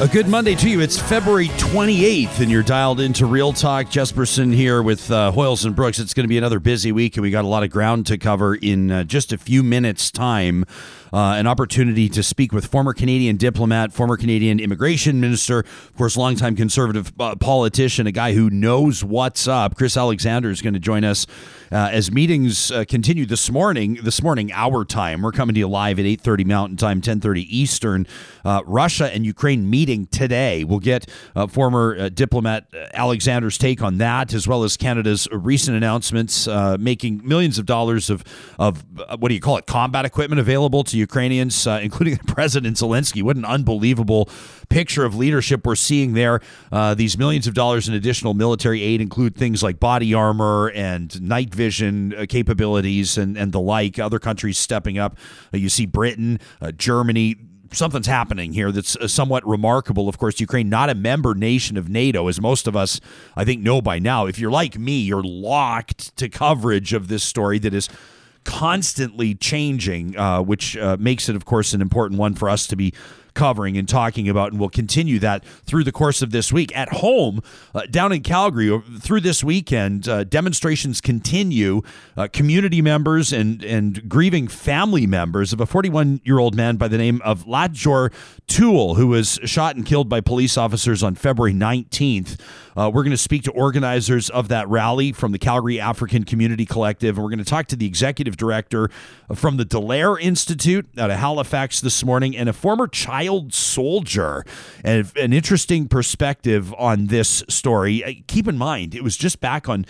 A good Monday to you. It's February 28th, and you're dialed into Real Talk. Jespersen here with uh, Hoyles and Brooks. It's going to be another busy week, and we got a lot of ground to cover in uh, just a few minutes' time. Uh, an opportunity to speak with former Canadian diplomat, former Canadian immigration minister, of course, longtime conservative uh, politician, a guy who knows what's up. Chris Alexander is going to join us uh, as meetings uh, continue this morning. This morning, our time. We're coming to you live at 8:30 Mountain Time, 10:30 Eastern. Russia and Ukraine meeting today. We'll get uh, former uh, diplomat uh, Alexander's take on that, as well as Canada's recent announcements uh, making millions of dollars of of uh, what do you call it combat equipment available to Ukrainians, uh, including President Zelensky. What an unbelievable picture of leadership we're seeing there. these millions of dollars in additional military aid include things like body armor and night vision capabilities and and the like. Other countries stepping up. you see Britain, Germany something's happening here that's uh, somewhat remarkable. Of course, Ukraine not a member nation of NATO, as most of us I think know by now. If you're like me, you're locked to coverage of this story that is constantly changing, uh, which uh, makes it, of course, an important one for us to be covering and talking about, and we'll continue that through the course of this week. At home, uh, down in Calgary, through this weekend, uh, demonstrations continue. Uh, community members and, and grieving family members of a 41 year old man by the name of Latjor Tuel, who was shot and killed by police officers on February 19th. Uh, we're going to speak to organizers of that rally from the Calgary African Community Collective, and we're going to talk to the executive director from the Dallaire Institute out of Halifax this morning and a former child soldier. And an interesting perspective on this story. Uh, keep in mind, it was just back on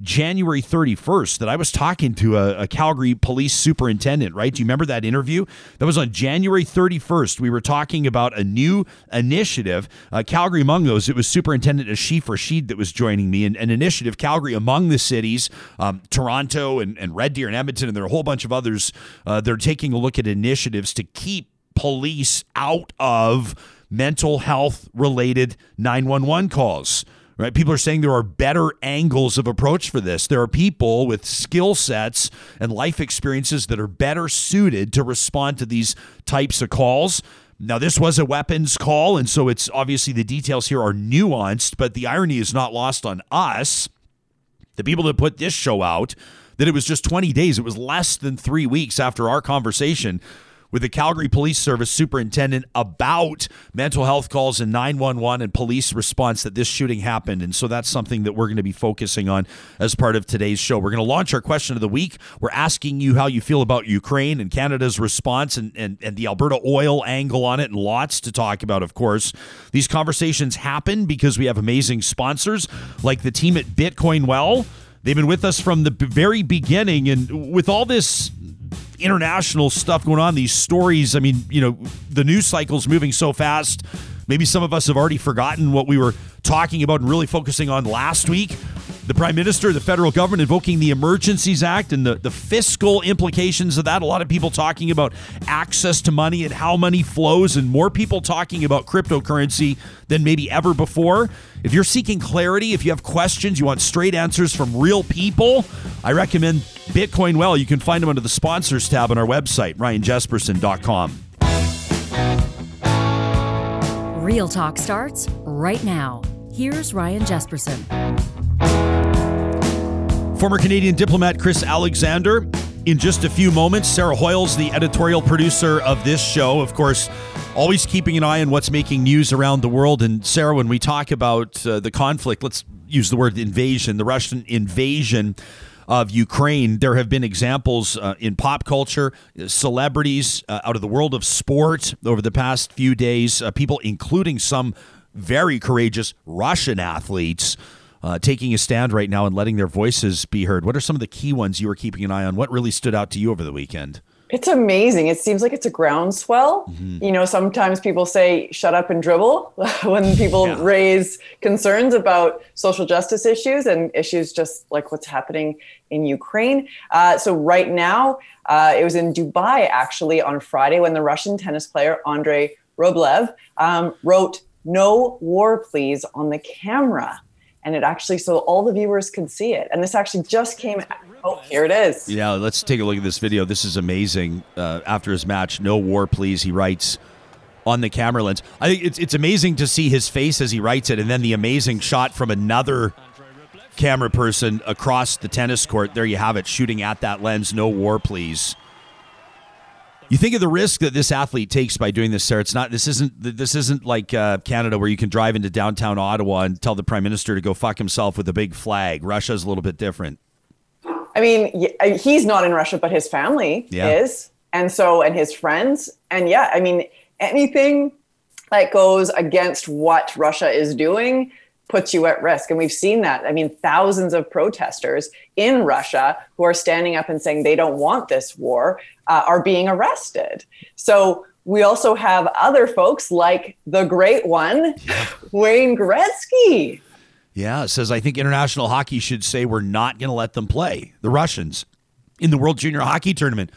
January 31st that I was talking to a, a, Calgary police superintendent, right? Do you remember that interview? That was on January 31st. We were talking about a new initiative. Uh, Calgary among those, it was Superintendent Ashif Rashid that was joining me, and an initiative, Calgary among the cities, um, Toronto and, and Red Deer and Edmonton, and there are a whole bunch of others. Uh, they're taking a look at initiatives to keep police out of mental health related 911 calls right? People are saying there are better angles of approach for this. There are people with skill sets and life experiences that are better suited to respond to these types of calls. Now, this was a weapons call, and so it's obviously the details here are nuanced, but the irony is not lost on us, the people that put this show out, that it was just 20 days. It was less than three weeks after our conversation with the Calgary Police Service superintendent about mental health calls and 911 and police response that this shooting happened. And so that's something that we're going to be focusing on as part of today's show. We're going to launch our question of the week. We're asking you how you feel about Ukraine and Canada's response and, and, and the Alberta oil angle on it, and lots to talk about, of course. These conversations happen because we have amazing sponsors like the team at Bitcoin Well. They've been with us from the very beginning, and with all this international stuff going on, these stories. I mean, you know, the news cycle's moving so fast. Maybe some of us have already forgotten what we were talking about and really focusing on last week the prime minister, the federal government invoking the Emergencies Act and the, the fiscal implications of that. A lot of people talking about access to money and how money flows, and more people talking about cryptocurrency than maybe ever before. If you're seeking clarity, if you have questions, you want straight answers from real people, I recommend Bitcoin Well. You can find them under the sponsors tab on our website, ryanjespersen.com. Real Talk starts right now. Here's Ryan Jespersen. Former Canadian diplomat Chris Alexander. In just a few moments, Sarah Hoyles, the editorial producer of this show, of course, always keeping an eye on what's making news around the world. And Sarah, when we talk about uh, the conflict, let's use the word invasion, the Russian invasion of Ukraine. There have been examples uh, in pop culture, celebrities uh, out of the world of sport over the past few days, uh, people, including some very courageous Russian athletes, uh, taking a stand right now and letting their voices be heard. What are some of the key ones you were keeping an eye on? What really stood out to you over the weekend? It's amazing. It seems like it's a groundswell. Mm-hmm. You know, sometimes people say shut up and dribble when people yeah. raise concerns about social justice issues and issues just like what's happening in Ukraine. Uh, so, right now, uh, it was in Dubai actually on Friday when the Russian tennis player Andrei Rublev um, wrote, No war, please, on the camera and it actually so all the viewers could see it and this actually just came oh here it is yeah let's take a look at this video this is amazing uh, after his match no war please he writes on the camera lens. I think it's it's amazing to see his face as he writes it, and then the amazing shot from another camera person across the tennis court. There you have it, shooting at that lens. No war, please. You think of the risk that this athlete takes by doing this, sir. It's not. This isn't. This isn't like uh, Canada where you can drive into downtown Ottawa and tell the prime minister to go fuck himself with a big flag. Russia's a little bit different. I mean, he's not in Russia, but his family yeah. is, and so and his friends, and yeah, I mean, anything that goes against what Russia is doing puts you at risk. And we've seen that. I mean, thousands of protesters in Russia who are standing up and saying they don't want this war uh, are being arrested. So we also have other folks like the great one, yeah. Wayne Gretzky. Yeah, it says, I think international hockey should say we're not going to let them play, the Russians, in the World Junior Hockey Tournament.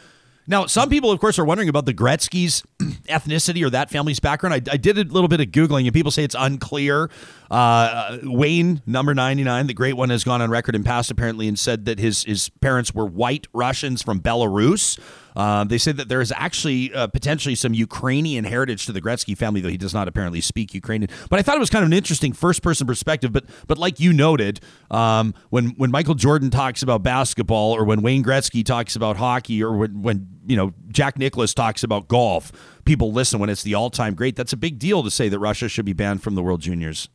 Now, some people, of course, are wondering about the Gretzky's ethnicity or that family's background. I, I, did a little bit of Googling, and people say it's unclear. Uh, Wayne, number 99, the great one, has gone on record in past apparently and said that his, his parents were white Russians from Belarus. Uh, they say that there is actually uh, potentially some Ukrainian heritage to the Gretzky family, though he does not apparently speak Ukrainian. But I thought it was kind of an interesting first person perspective. But but like you noted, um, when when Michael Jordan talks about basketball, or when Wayne Gretzky talks about hockey, or when, when you know Jack Nicklaus talks about golf, people listen when it's the all time great. That's a big deal to say that Russia should be banned from the World Juniors.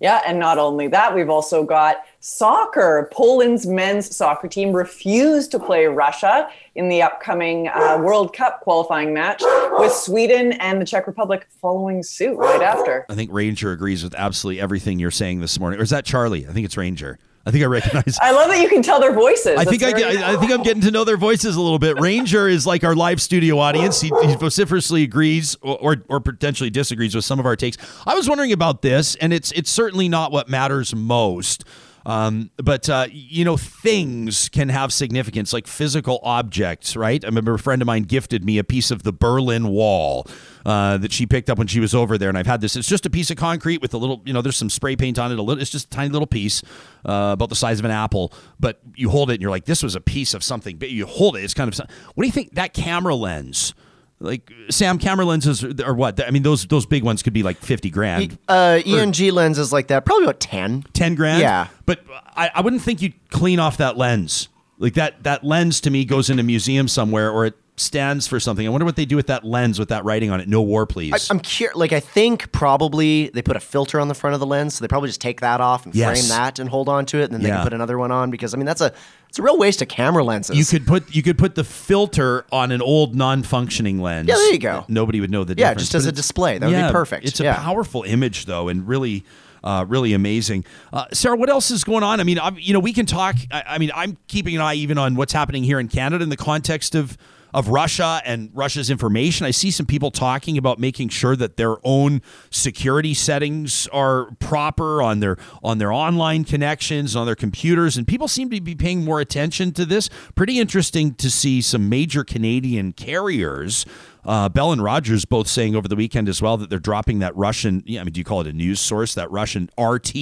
Yeah, and not only that, we've also got soccer. Poland's men's soccer team refused to play Russia in the upcoming uh, World Cup qualifying match, with Sweden and the Czech Republic following suit right after. I think Ranger agrees with absolutely everything you're saying this morning. Or is that Charlie? I think it's Ranger. I think I recognize. I love that you can tell their voices. I think I, get, I, I think I'm getting to know their voices a little bit. Ranger is like our live studio audience. He, he vociferously agrees or, or, or potentially disagrees with some of our takes. I was wondering about this, and it's it's certainly not what matters most. Um, but uh, you know, things can have significance, like physical objects, right? I remember a friend of mine gifted me a piece of the Berlin Wall uh, that she picked up when she was over there, and I've had this. It's just a piece of concrete with a little, you know, there's some spray paint on it. A little, it's just a tiny little piece, uh, about the size of an apple. But you hold it, and you're like, this was a piece of something. But you hold it, it's kind of. What do you think that camera lens? like Sam camera lenses or what? I mean, those those big ones could be like fifty grand. Uh, ENG lenses like that, probably about ten. Ten grand. Yeah, but I, I wouldn't think you'd clean off that lens. Like that that lens to me goes in a museum somewhere, or it stands for something. I wonder what they do with that lens with that writing on it. No war, please. I, am curious. Like I think probably they put a filter on the front of the lens, so they probably just take that off and yes. frame that and hold on to it, and then yeah. they can put another one on because I mean that's a it's a real waste of camera lenses. You could put you could put the filter on an old non-functioning lens. Yeah, there you go. Nobody would know the yeah, difference. Yeah, just as a display. That would be perfect. It's a yeah. powerful image though, and really. Uh, really amazing, uh, Sarah. What else is going on? I mean, I'm, you know, we can talk. I, I mean, I'm keeping an eye even on what's happening here in Canada in the context of of Russia and Russia's information. I see some people talking about making sure that their own security settings are proper on their on their online connections, on their computers, and people seem to be paying more attention to this. Pretty interesting to see some major Canadian carriers uh, Bell and Rogers both saying over the weekend as well that they're dropping that Russian, yeah, I mean, do you call it a news source? That Russian RT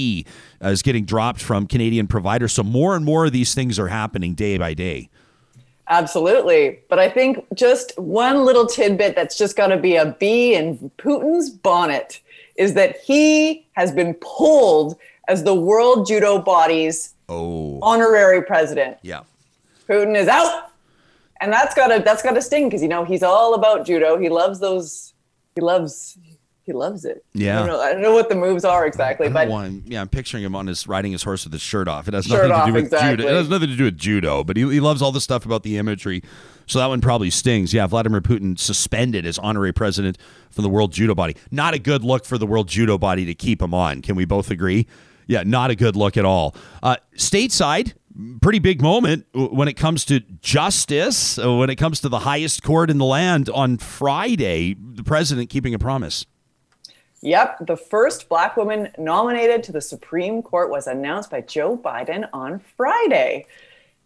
uh, is getting dropped from Canadian providers. So more and more of these things are happening day by day. Absolutely. But I think just one little tidbit that's just got to be a bee in Putin's bonnet is that he has been pulled as the World Judo Body's oh. honorary president. Yeah. Putin is out. And that's got to that's got to sting because you know he's all about judo. He loves those he loves he loves it. Yeah. I don't know, I don't know what the moves are exactly, but one, yeah, I'm picturing him on his riding his horse with his shirt off. It has nothing to do with exactly. judo. It has nothing to do with judo, but he, he loves all the stuff about the imagery. So that one probably stings. Yeah, Vladimir Putin suspended as honorary president from the World Judo Body. Not a good look for the World Judo Body to keep him on. Can we both agree? Yeah, not a good look at all. Uh, stateside, pretty big moment when it comes to justice, uh, when it comes to the highest court in the land on Friday, the president keeping a promise. Yep, the first black woman nominated to the Supreme Court was announced by Joe Biden on Friday.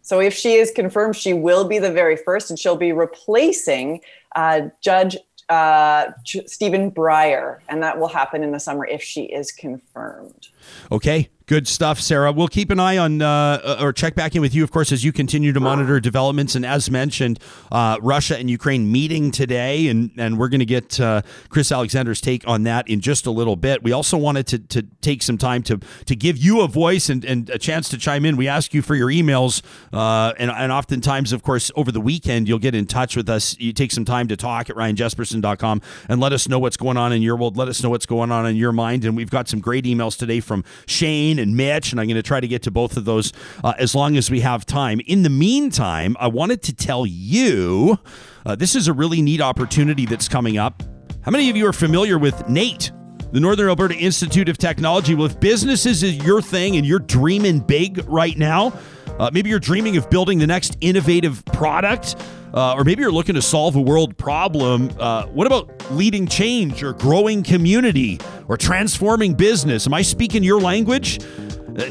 So, if she is confirmed, she will be the very first, and she'll be replacing uh, Judge uh, Stephen Breyer, and that will happen in the summer if she is confirmed. Okay, Good stuff, Sarah. We'll keep an eye on uh, or check back in with you, of course, as you continue to monitor developments. And as mentioned, uh, Russia and Ukraine meeting today, and, and we're going to get uh, Chris Alexander's take on that in just a little bit. We also wanted to, to take some time to to give you a voice and, and a chance to chime in. We ask you for your emails, uh, and, and oftentimes, of course, over the weekend, you'll get in touch with us. You take some time to talk at ryanjespersen.com and let us know what's going on in your world. Let us know what's going on in your mind. And we've got some great emails today from Shane and Mitch, and I'm going to try to get to both of those uh, as long as we have time. In the meantime, I wanted to tell you uh, this is a really neat opportunity that's coming up. How many of you are familiar with NAIT? the Northern Alberta Institute of Technology. Well, if businesses is your thing and you're dreaming big right now, uh, maybe you're dreaming of building the next innovative product, uh, or maybe you're looking to solve a world problem. Uh, what about leading change or growing community or transforming business? Am I speaking your language?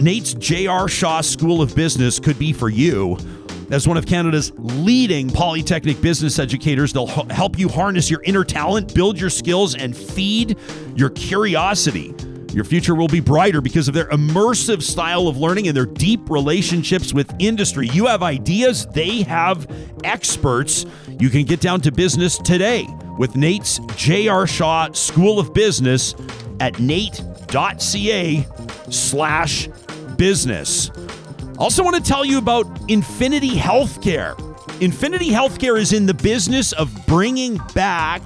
NAIT's J.R. Shaw School of Business could be for you. As one of Canada's leading polytechnic business educators, they'll help you harness your inner talent, build your skills, and feed your curiosity. Your future will be brighter because of their immersive style of learning and their deep relationships with industry. You have ideas, they have experts. You can get down to business today with NAIT's J.R. Shaw School of Business at nait.ca slash business. Also, want to tell you about Infinity Healthcare. Infinity Healthcare is in the business of bringing back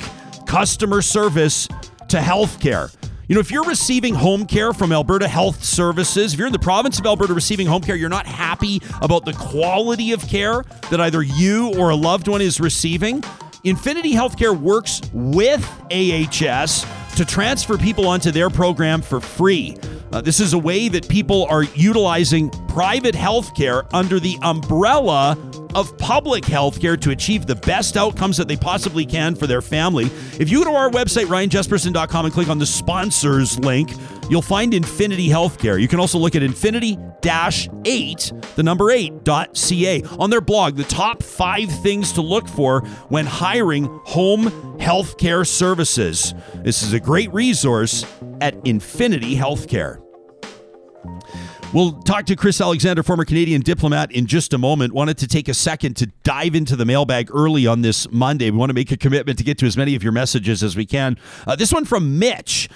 customer service to healthcare. You know, if you're receiving home care from Alberta Health Services, if you're in the province of Alberta receiving home care, you're not happy about the quality of care that either you or a loved one is receiving, Infinity Healthcare works with AHS to transfer people onto their program for free. Uh, this is a way that people are utilizing private health care under the umbrella of public health care to achieve the best outcomes that they possibly can for their family. If you go to our website, ryanjespersen.com, and click on the sponsors link, you'll find Infinity Healthcare. You can also look at infinity 8, the number 8.ca. On their blog, the top five things to look for when hiring home healthcare services. This is a great resource at Infinity Healthcare. We'll talk to Chris Alexander, former Canadian diplomat, in just a moment. Wanted to take a second to dive into the mailbag early on this Monday. We want to make a commitment to get to as many of your messages as we can. Uh, this one from Mitch.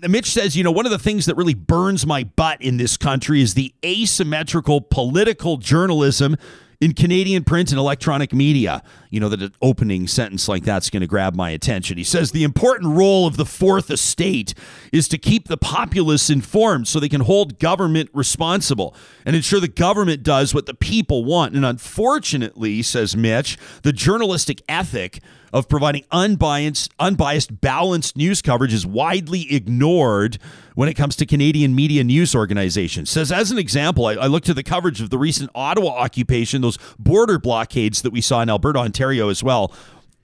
Mitch says, you know, one of the things that really burns my butt in this country is the asymmetrical political journalism in Canadian print and electronic media. You know, that an opening sentence like that's going to grab my attention. He says the important role of the fourth estate is to keep the populace informed so they can hold government responsible and ensure the government does what the people want. And unfortunately, says Mitch, the journalistic ethic of providing unbiased, unbiased, balanced news coverage is widely ignored when it comes to Canadian media news organizations. Says, as an example, I, I looked at the coverage of the recent Ottawa occupation, those border blockades that we saw in Alberta, Ontario as well.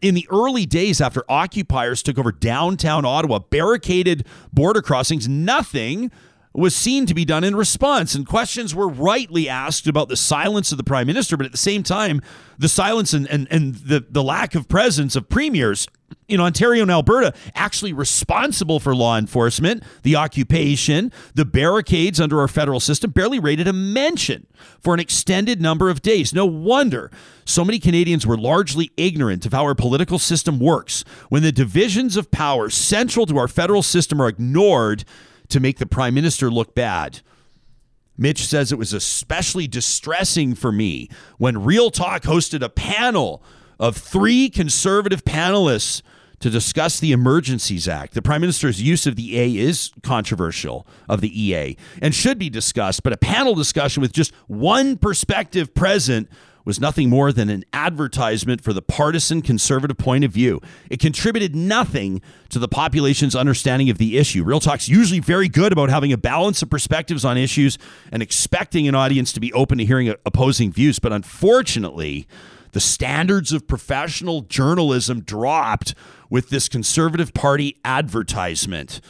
In the early days after occupiers took over downtown Ottawa, barricaded border crossings, nothing was seen to be done in response. And questions were rightly asked about the silence of the prime minister, but at the same time, the silence and, and, and the, the lack of presence of premiers in Ontario and Alberta actually responsible for law enforcement, the occupation, the barricades under our federal system barely rated a mention for an extended number of days. No wonder so many Canadians were largely ignorant of how our political system works when the divisions of power central to our federal system are ignored to make the prime minister look bad. Mitch says it was especially distressing for me when Real Talk hosted a panel of three conservative panelists to discuss the Emergencies Act. The Prime Minister's use of the A is controversial, of the EA, and should be discussed, but a panel discussion with just one perspective present was nothing more than an advertisement for the partisan conservative point of view. It contributed nothing to the population's understanding of the issue. Real Talk's usually very good about having a balance of perspectives on issues and expecting an audience to be open to hearing opposing views. But unfortunately, the standards of professional journalism dropped with this conservative party advertisement.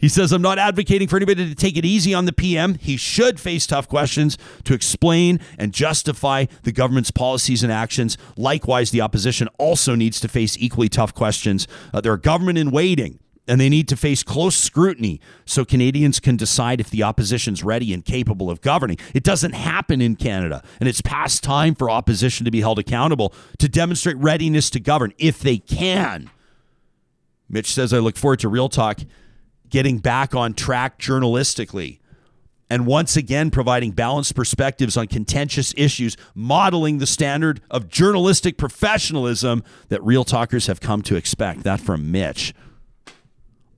He says, I'm not advocating for anybody to take it easy on the PM. He should face tough questions to explain and justify the government's policies and actions. Likewise, the opposition also needs to face equally tough questions. Uh, they're a government in waiting and they need to face close scrutiny so Canadians can decide if the opposition's ready and capable of governing. It doesn't happen in Canada, and it's past time for opposition to be held accountable to demonstrate readiness to govern if they can. Mitch says, I look forward to Real Talk getting back on track journalistically and once again providing balanced perspectives on contentious issues, modeling the standard of journalistic professionalism that real talkers have come to expect. That from Mitch.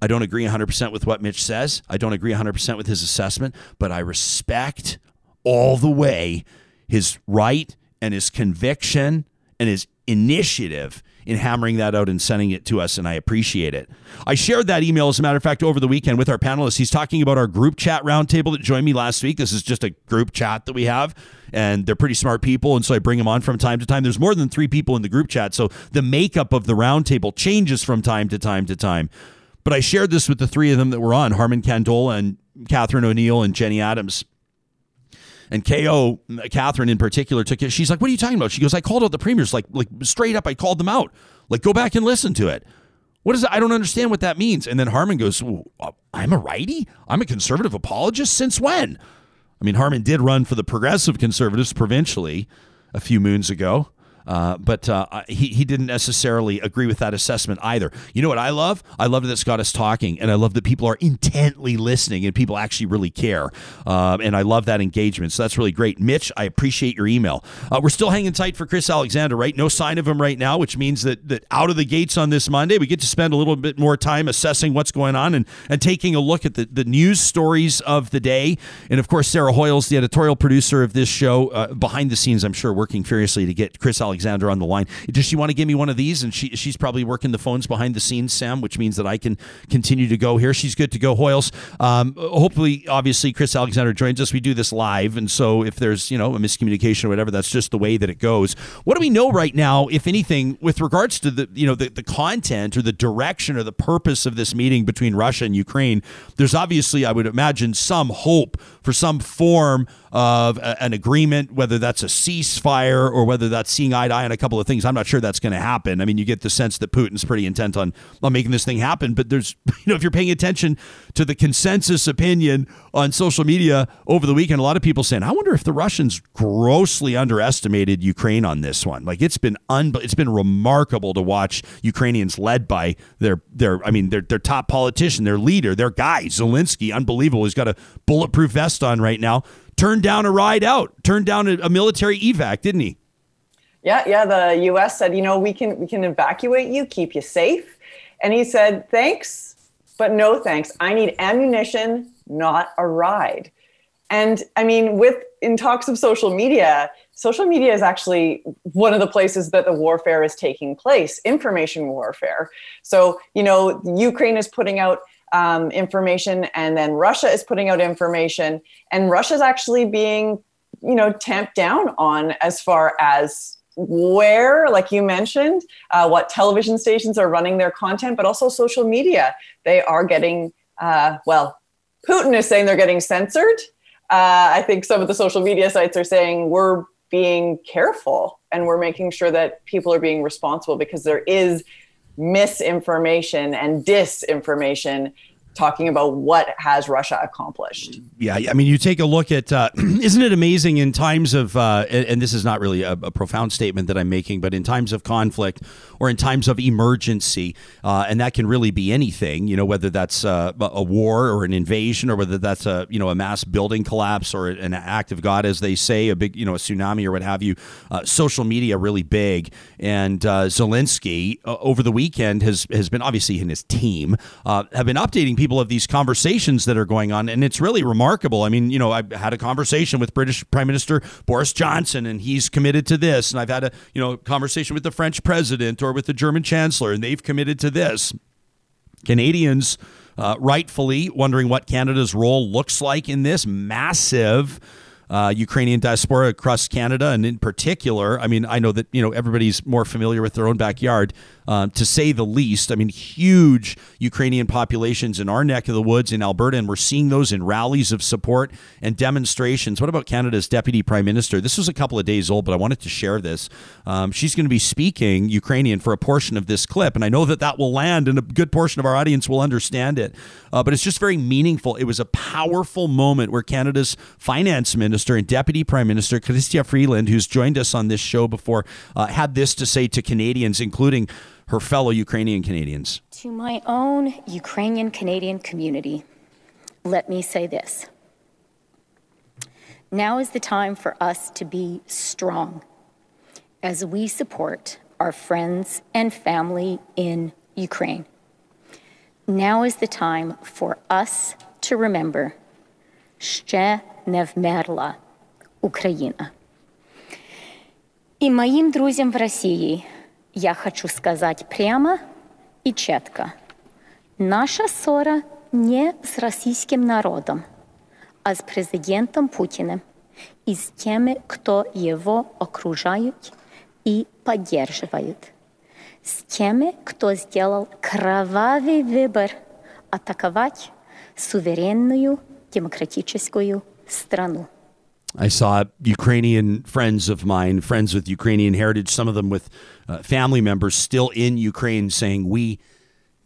I don't agree 100% with what Mitch says. I don't agree 100% with his assessment, but I respect all the way his right and his conviction and his initiative in hammering that out and sending it to us, and I appreciate it. I shared that email, as a matter of fact, over the weekend with our panelists. He's talking about our group chat roundtable that joined me last week. This is just a group chat that we have, and they're pretty smart people, and so I bring them on from time to time. There's more than three people in the group chat, so the makeup of the roundtable changes from time to time to time. But I shared this with the three of them that were on Harmon Kandola and Catherine O'Neill and Jenny Adams. And KO, Catherine in particular, took it. She's like, "What are you talking about?" She goes, "I called out the premiers, like, like straight up. I called them out. Like, go back and listen to it. What is it? I don't understand what that means." And then Harmon goes, uh, "I'm a righty. I'm a conservative apologist. Since when?" I mean, Harmon did run for the Progressive Conservatives provincially a few moons ago. Uh, but uh, he, he didn't necessarily agree with that assessment either. You know what I love? I love that got us talking, and I love that people are intently listening and people actually really care. Um, and I love that engagement. So that's really great. Mitch, I appreciate your email. Uh, we're still hanging tight for Chris Alexander, right? No sign of him right now, which means that, that out of the gates on this Monday, we get to spend a little bit more time assessing what's going on and, and taking a look at the, the news stories of the day. And of course, Sarah Hoyles, the editorial producer of this show, uh, behind the scenes, I'm sure, working furiously to get Chris Alexander Alexander on the line. Does she want to give me one of these? And she she's probably working the phones behind the scenes, Sam, which means that I can continue to go here. She's good to go. Hoyles. Um, hopefully, obviously, Chris Alexander joins us. We do this live, and so if there's you know a miscommunication or whatever, that's just the way that it goes. What do we know right now, if anything, with regards to the you know the, the content or the direction or the purpose of this meeting between Russia and Ukraine? There's obviously, I would imagine, some hope for some form of a, an agreement, whether that's a ceasefire or whether that's seeing eye eye on a couple of things. I'm not sure that's going to happen. I mean, you get the sense that Putin's pretty intent on, on making this thing happen. But there's, you know, if you're paying attention to the consensus opinion on social media over the weekend, a lot of people saying, I wonder if the Russians grossly underestimated Ukraine on this one. Like it's been un- it's been remarkable to watch Ukrainians led by their their I mean their their top politician, their leader, their guy Zelensky, unbelievable. He's got a bulletproof vest on right now turned down a ride out, turned down a military evac, didn't he? Yeah, yeah. The U.S. said, you know, we can we can evacuate you, keep you safe, and he said, thanks, but no thanks. I need ammunition, not a ride. And I mean, with in talks of social media, social media is actually one of the places that the warfare is taking place, information warfare. So, you know, Ukraine is putting out um, information, and then Russia is putting out information, and Russia is actually being, you know, tamped down on as far as where, like you mentioned, uh, what television stations are running their content, but also social media. They are getting, uh, well, Putin is saying they're getting censored. Uh, I think some of the social media sites are saying we're being careful and we're making sure that people are being responsible because there is misinformation and disinformation talking about what has Russia accomplished. Yeah, I mean, you take a look at, uh, isn't it amazing in times of, uh, and this is not really a, a, profound statement that I'm making, but in times of conflict or in times of emergency, uh, and that can really be anything, you know, whether that's uh, a war or an invasion or whether that's a, you know, a mass building collapse or an act of God, as they say, a big, you know, a tsunami or what have you, uh, social media really big. And uh, Zelensky over the weekend has, has been obviously in his team, have been updating people of these conversations that are going on. And it's really remarkable. I mean, you know, I had a conversation with British Prime Minister Boris Johnson, and he's committed to this. And I've had a, you know, conversation with the French president or with the German chancellor, and they've committed to this. Canadians, uh, rightfully wondering what Canada's role looks like in this massive uh, Ukrainian diaspora across Canada, and in particular, I mean, I know that you know everybody's more familiar with their own backyard, um, to say the least. I mean, huge Ukrainian populations in our neck of the woods in Alberta, and we're seeing those in rallies of support and demonstrations. What about Canada's Deputy Prime Minister? This was a couple of days old, but I wanted to share this. Um, she's going to be speaking Ukrainian for a portion of this clip, and I know that that will land, and a good portion of our audience will understand it. Uh, but it's just very meaningful. It was a powerful moment where Canada's finance minister and Deputy Prime Minister Chrystia Freeland, who's joined us on this show before, uh, had this to say to Canadians, including her fellow Ukrainian Canadians. To my own Ukrainian Canadian community, let me say this. Now is the time for us to be strong as we support our friends and family in Ukraine. Now is the time for us to remember ще не вмерла Україна. И моим друзьям в России я хочу сказать прямо и четко. Наша ссора не с российским народом, а с президентом Путиным и с теми, кто его окружают и поддерживают. С теми, кто сделал кровавый выбор атаковать суверенную демократическую страну. I saw Ukrainian friends of mine, friends with Ukrainian heritage, some of them with uh, family members still in Ukraine saying, We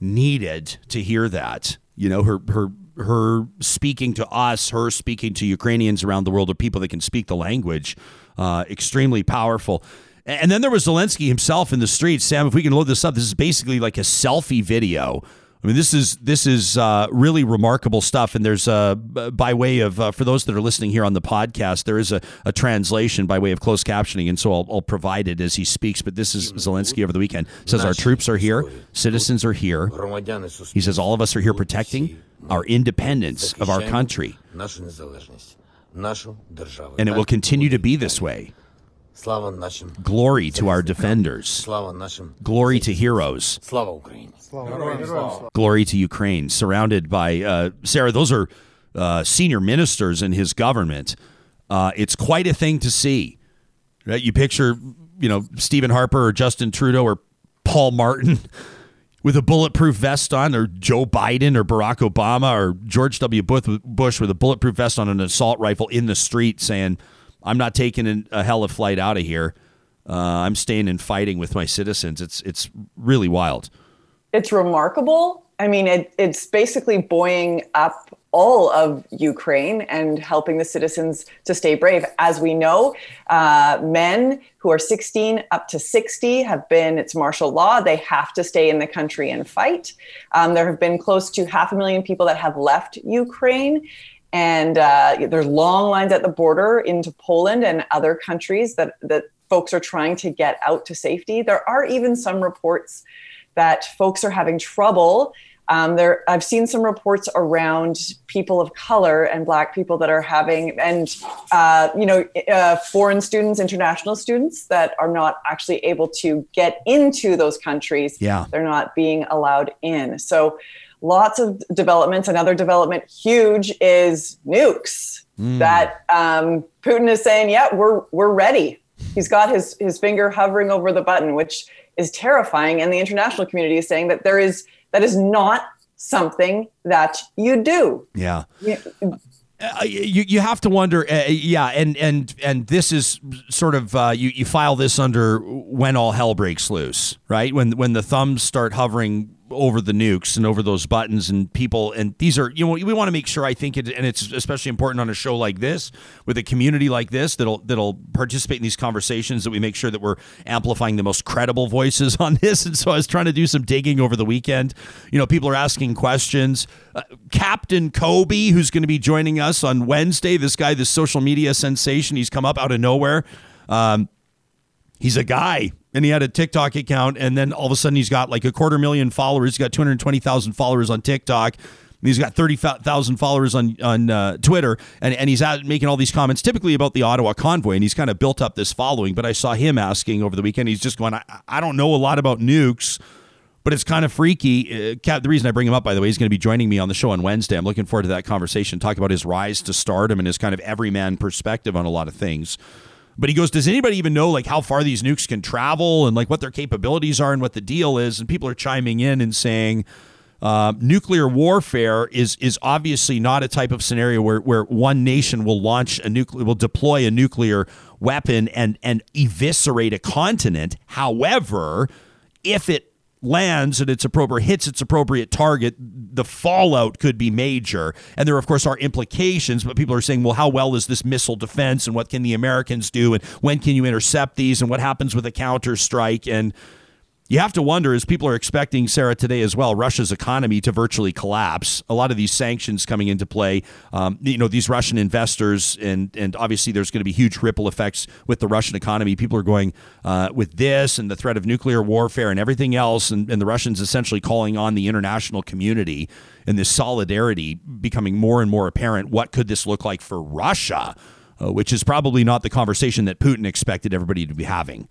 needed to hear that. You know, her, her, her speaking to us, her speaking to Ukrainians around the world, or people that can speak the language, uh, extremely powerful. And then there was Zelensky himself in the streets. Sam, if we can load this up, this is basically like a selfie video I mean, this is this is uh, really remarkable stuff. And there's uh, by way of uh, for those that are listening here on the podcast, there is a, a translation by way of closed captioning, and so I'll, I'll, provide it as he speaks. But this is Zelensky over the weekend says our troops are here, citizens are here. He says all of us are here protecting our independence of our country, and it will continue to be this way. Glory to our defenders. Slava Nashim. Glory to heroes. Glory to Ukraine. Surrounded by, uh, Sarah, those are uh, senior ministers in his government. Uh, it's quite a thing to see. Right? You picture, you know, Stephen Harper or Justin Trudeau or Paul Martin with a bulletproof vest on, or Joe Biden or Barack Obama or George W. Bush with a bulletproof vest on an assault rifle in the street saying, I'm not taking a hell of flight out of here. Uh, I'm staying and fighting with my citizens. It's it's really wild. It's remarkable. I mean, it, it's basically buoying up all of Ukraine and helping the citizens to stay brave. As we know, uh, men who are 16 up to 60 have been, it's martial law. They have to stay in the country and fight. Um, there have been close to half a million people that have left Ukraine and uh, there's long lines at the border into Poland and other countries that that folks are trying to get out to safety. There are even some reports that folks are having trouble. Um, there, I've seen some reports around people of color and Black people that are having, and uh, you know, uh, foreign students, international students that are not actually able to get into those countries. Yeah, they're not being allowed in. So lots of developments. Another development, huge, is nukes. Mm. That um, Putin is saying, yeah, we're we're ready. He's got his his finger hovering over the button, which is terrifying. And the international community is saying that there is that is not something that you do. Yeah. yeah. Uh, you you have to wonder, uh, yeah, and and and this is sort of uh, you you file this under when all hell breaks loose, right? When when the thumbs start hovering over the nukes and over those buttons and people and these are you know we want to make sure I think it and it's especially important on a show like this with a community like this that'll that'll participate in these conversations that we make sure that we're amplifying the most credible voices on this. And so I was trying to do some digging over the weekend. You know people are asking questions. Uh, Captain Kobe who's going to be joining us on Wednesday this guy this social media sensation he's come up out of nowhere. Um, he's a guy and he had a TikTok account, and then all of a sudden he's got like a quarter million followers. He's got 220,000 followers on TikTok. He's got 30,000 followers on on uh, Twitter, and, and he's out making all these comments, typically about the Ottawa convoy, and he's kind of built up this following. But I saw him asking over the weekend, he's just going, I, I don't know a lot about nukes, but it's kind of freaky. Uh, the reason I bring him up, by the way, he's going to be joining me on the show on Wednesday. I'm looking forward to that conversation, talk about his rise to stardom and his kind of everyman perspective on a lot of things. But he goes, Does anybody even know like how far these nukes can travel and like what their capabilities are and what the deal is? And people are chiming in and saying, uh, nuclear warfare is is obviously not a type of scenario where, where one nation will launch a nuclear will deploy a nuclear weapon and and eviscerate a continent. However, if it lands and its appropriate hits its appropriate target, the fallout could be major. And there, of course, are implications. But people are saying, well, how well is this missile defense, and what can the Americans do, and when can you intercept these, and what happens with a counter strike, and you have to wonder, as people are expecting, Sarah, today as well, Russia's economy to virtually collapse. A lot of these sanctions coming into play, um, you know, these Russian investors, and and obviously there's going to be huge ripple effects with the Russian economy. People are going uh, with this and the threat of nuclear warfare and everything else, and, and the Russians essentially calling on the international community and this solidarity becoming more and more apparent. What could this look like for Russia? Uh, which is probably not the conversation that Putin expected everybody to be having.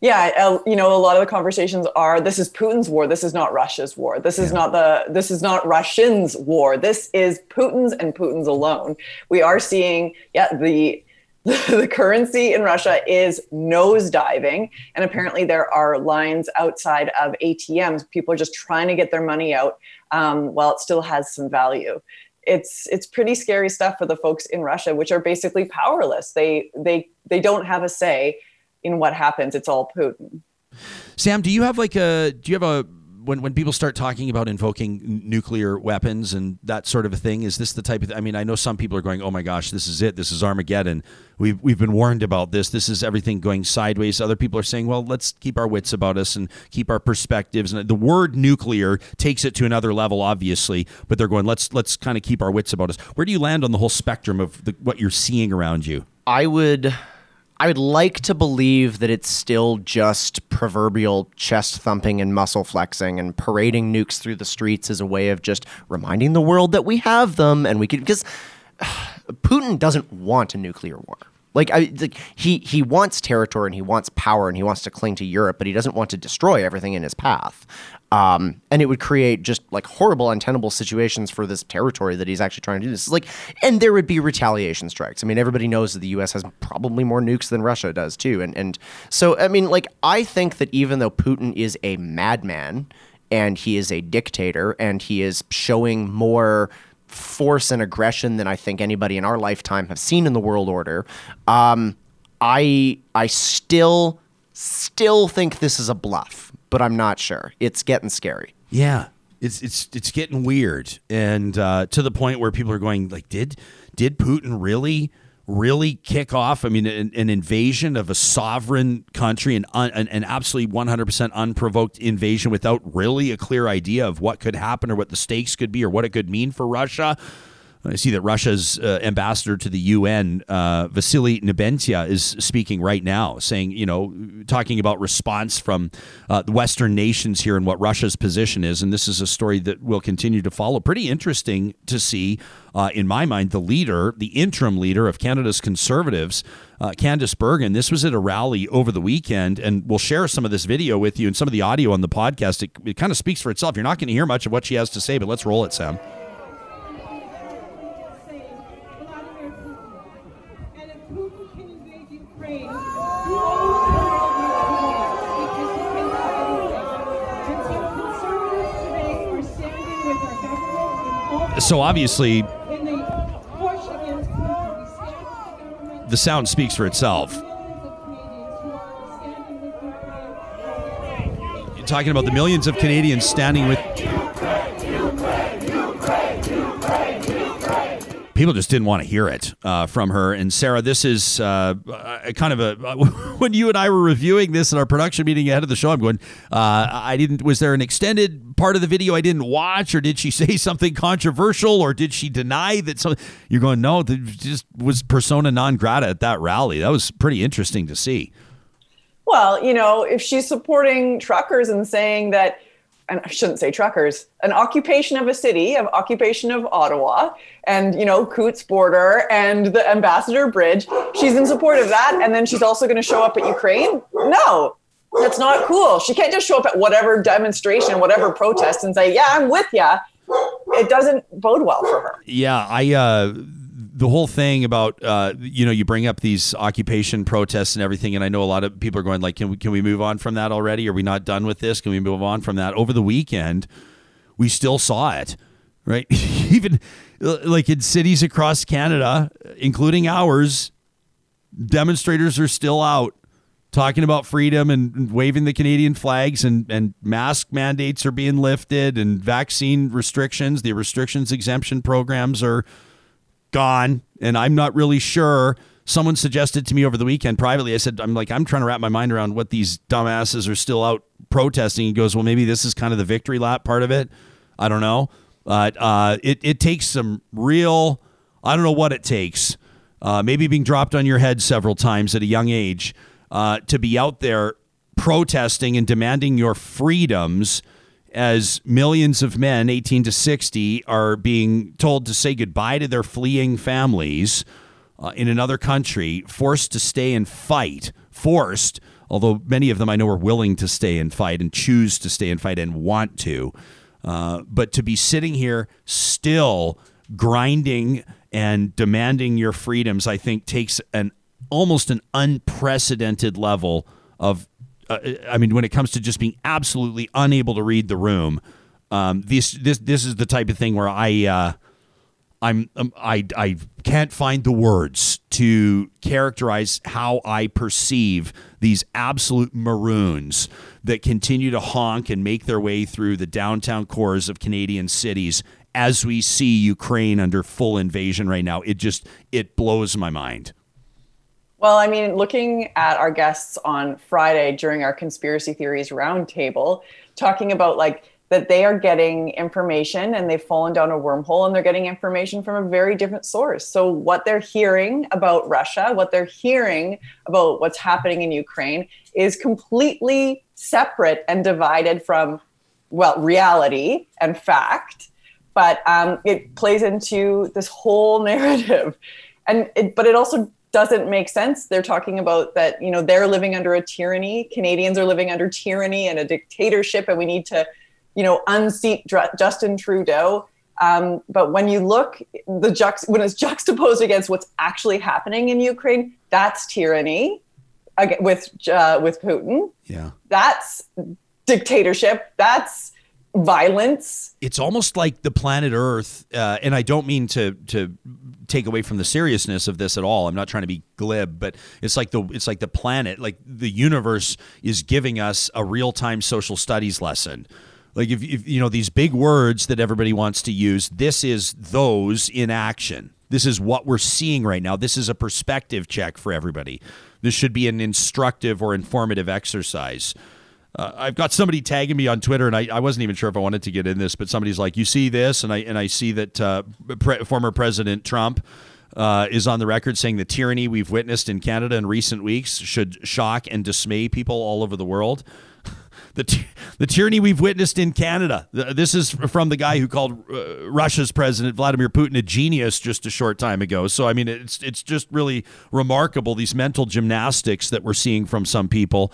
Yeah, uh, you know, a lot of the conversations are this is Putin's war. This is not Russia's war. This is yeah. not the this is not Russians' war. This is Putin's and Putin's alone. We are seeing, yeah, the the currency in Russia is nosediving, and apparently there are lines outside of ATMs. People are just trying to get their money out um, while it still has some value. It's it's pretty scary stuff for the folks in Russia, which are basically powerless. They they they don't have a say in what happens. It's all Putin. Sam, do you have like a do you have a when when people start talking about invoking nuclear weapons and that sort of a thing, is this the type of? I mean, I know some people are going, "Oh my gosh, this is it. This is Armageddon." We've we've been warned about this. This is everything going sideways. Other people are saying, "Well, let's keep our wits about us and keep our perspectives." And the word nuclear takes it to another level, obviously. But they're going, "Let's let's kind of keep our wits about us." Where do you land on the whole spectrum of the, what you're seeing around you? I would I would like to believe that it's still just proverbial chest thumping and muscle flexing and parading nukes through the streets as a way of just reminding the world that we have them and we could because Putin doesn't want a nuclear war. Like, I, like he he wants territory and he wants power and he wants to cling to Europe, but he doesn't want to destroy everything in his path. Um, and it would create just like horrible, untenable situations for this territory that he's actually trying to do this. Is like, and there would be retaliation strikes. I mean, everybody knows that the U.S. has probably more nukes than Russia does too. And and so, I mean, like, I think that even though Putin is a madman and he is a dictator and he is showing more force and aggression than I think anybody in our lifetime have seen in the world order. Um, I I still still think this is a bluff but I'm not sure. It's getting scary. Yeah. It's it's it's getting weird, and uh, to the point where people are going like, did did Putin really really kick off? I mean, an, an invasion of a sovereign country, an an, an absolutely 100 percent unprovoked invasion without really a clear idea of what could happen or what the stakes could be or what it could mean for Russia. I see that Russia's uh, ambassador to the UN, uh, Vasily Nebenzia, is speaking right now, saying, you know, talking about response from uh, the Western nations here and what Russia's position is. And this is a story that will continue to follow. Pretty interesting to see, uh, in my mind, the leader, the interim leader of Canada's Conservatives, uh, Candice Bergen. This was at a rally over the weekend, and we'll share some of this video with you and some of the audio on the podcast. It, it kind of speaks for itself. You're not going to hear much of what she has to say, but let's roll it, Sam. So obviously, the sound speaks for itself. You're talking about the millions of Canadians standing with people just didn't want to hear it uh, from her. And Sarah, this is uh, kind of a when you and I were reviewing this in our production meeting ahead of the show. I'm going, uh, I didn't. Was there an extended part of the video I didn't watch, or did she say something controversial, or did she deny that? Some you're going, no, just was persona non grata at that rally. That was pretty interesting to see. Well, you know, if she's supporting truckers and saying that and I shouldn't say truckers, an occupation of a city, of occupation of Ottawa, and you know Coutts border and the Ambassador Bridge. She's in support of that, and then she's also going to show up at Ukraine. No, That's not cool. She can't just show up at whatever demonstration, whatever protest, and say, "Yeah, I'm with you." It doesn't bode well for her. Yeah, I. Uh, the whole thing about uh, you know you bring up these occupation protests and everything, and I know a lot of people are going like, can we can we move on from that already? Are we not done with this? Can we move on from that? Over the weekend, we still saw it, right? Even like in cities across Canada, including ours, demonstrators are still out talking about freedom and waving the Canadian flags and, and mask mandates are being lifted and vaccine restrictions, the restrictions exemption programs are gone. And I'm not really sure. Someone suggested to me over the weekend privately. I said, I'm like, I'm trying to wrap my mind around what these dumbasses are still out protesting. He goes, Well, maybe this is kind of the victory lap part of it. I don't know. But uh, it, it takes some real, I don't know what it takes. Uh, maybe being dropped on your head several times at a young age uh, to be out there protesting and demanding your freedoms as millions of men 18 to 60 are being told to say goodbye to their fleeing families uh, in another country, forced to stay and fight, forced, although many of them I know are willing to stay and fight and choose to stay and fight and want to. Uh, but to be sitting here still grinding and demanding your freedoms, I think takes an almost an unprecedented level of uh, I mean, when it comes to just being absolutely unable to read the room, um, this this this is the type of thing where I uh, I'm um, I I can't find the words to characterize how I perceive these absolute maroons that continue to honk and make their way through the downtown cores of Canadian cities as we see Ukraine under full invasion right now. It just it blows my mind. Well, I mean, looking at our guests on Friday during our conspiracy theories roundtable, talking about like that they are getting information and they've fallen down a wormhole and they're getting information from a very different source. So, what they're hearing about Russia, what they're hearing about what's happening in Ukraine is completely separate and divided from, well, reality and fact. But um, it plays into this whole narrative. And it, but it also doesn't make sense. They're talking about that, you know, they're living under a tyranny. Canadians are living under tyranny and a dictatorship, and we need to, you know, unseat Justin Trudeau. Um, but when you look, the juxt- when it's juxtaposed against what's actually happening in Ukraine, that's tyranny again with uh, with Putin. Yeah, that's dictatorship. That's violence. It's almost like the planet Earth, uh, and I don't mean to to take away from the seriousness of this at all. I'm not trying to be glib, but it's like the it's like the planet, like the universe is giving us a real time social studies lesson. Like if, if you know these big words that everybody wants to use, this is those in action. This is what we're seeing right now. This is a perspective check for everybody. This should be an instructive or informative exercise. Uh, I've got somebody tagging me on Twitter, and I, I wasn't even sure if I wanted to get in this, but somebody's like, "You see this?" and I and I see that uh, pre- former President Trump uh, is on the record saying the tyranny we've witnessed in Canada in recent weeks should shock and dismay people all over the world. the t- the tyranny we've witnessed in Canada. This is from the guy who called uh, Russia's president Vladimir Putin a genius just a short time ago. So I mean, it's it's just really remarkable these mental gymnastics that we're seeing from some people.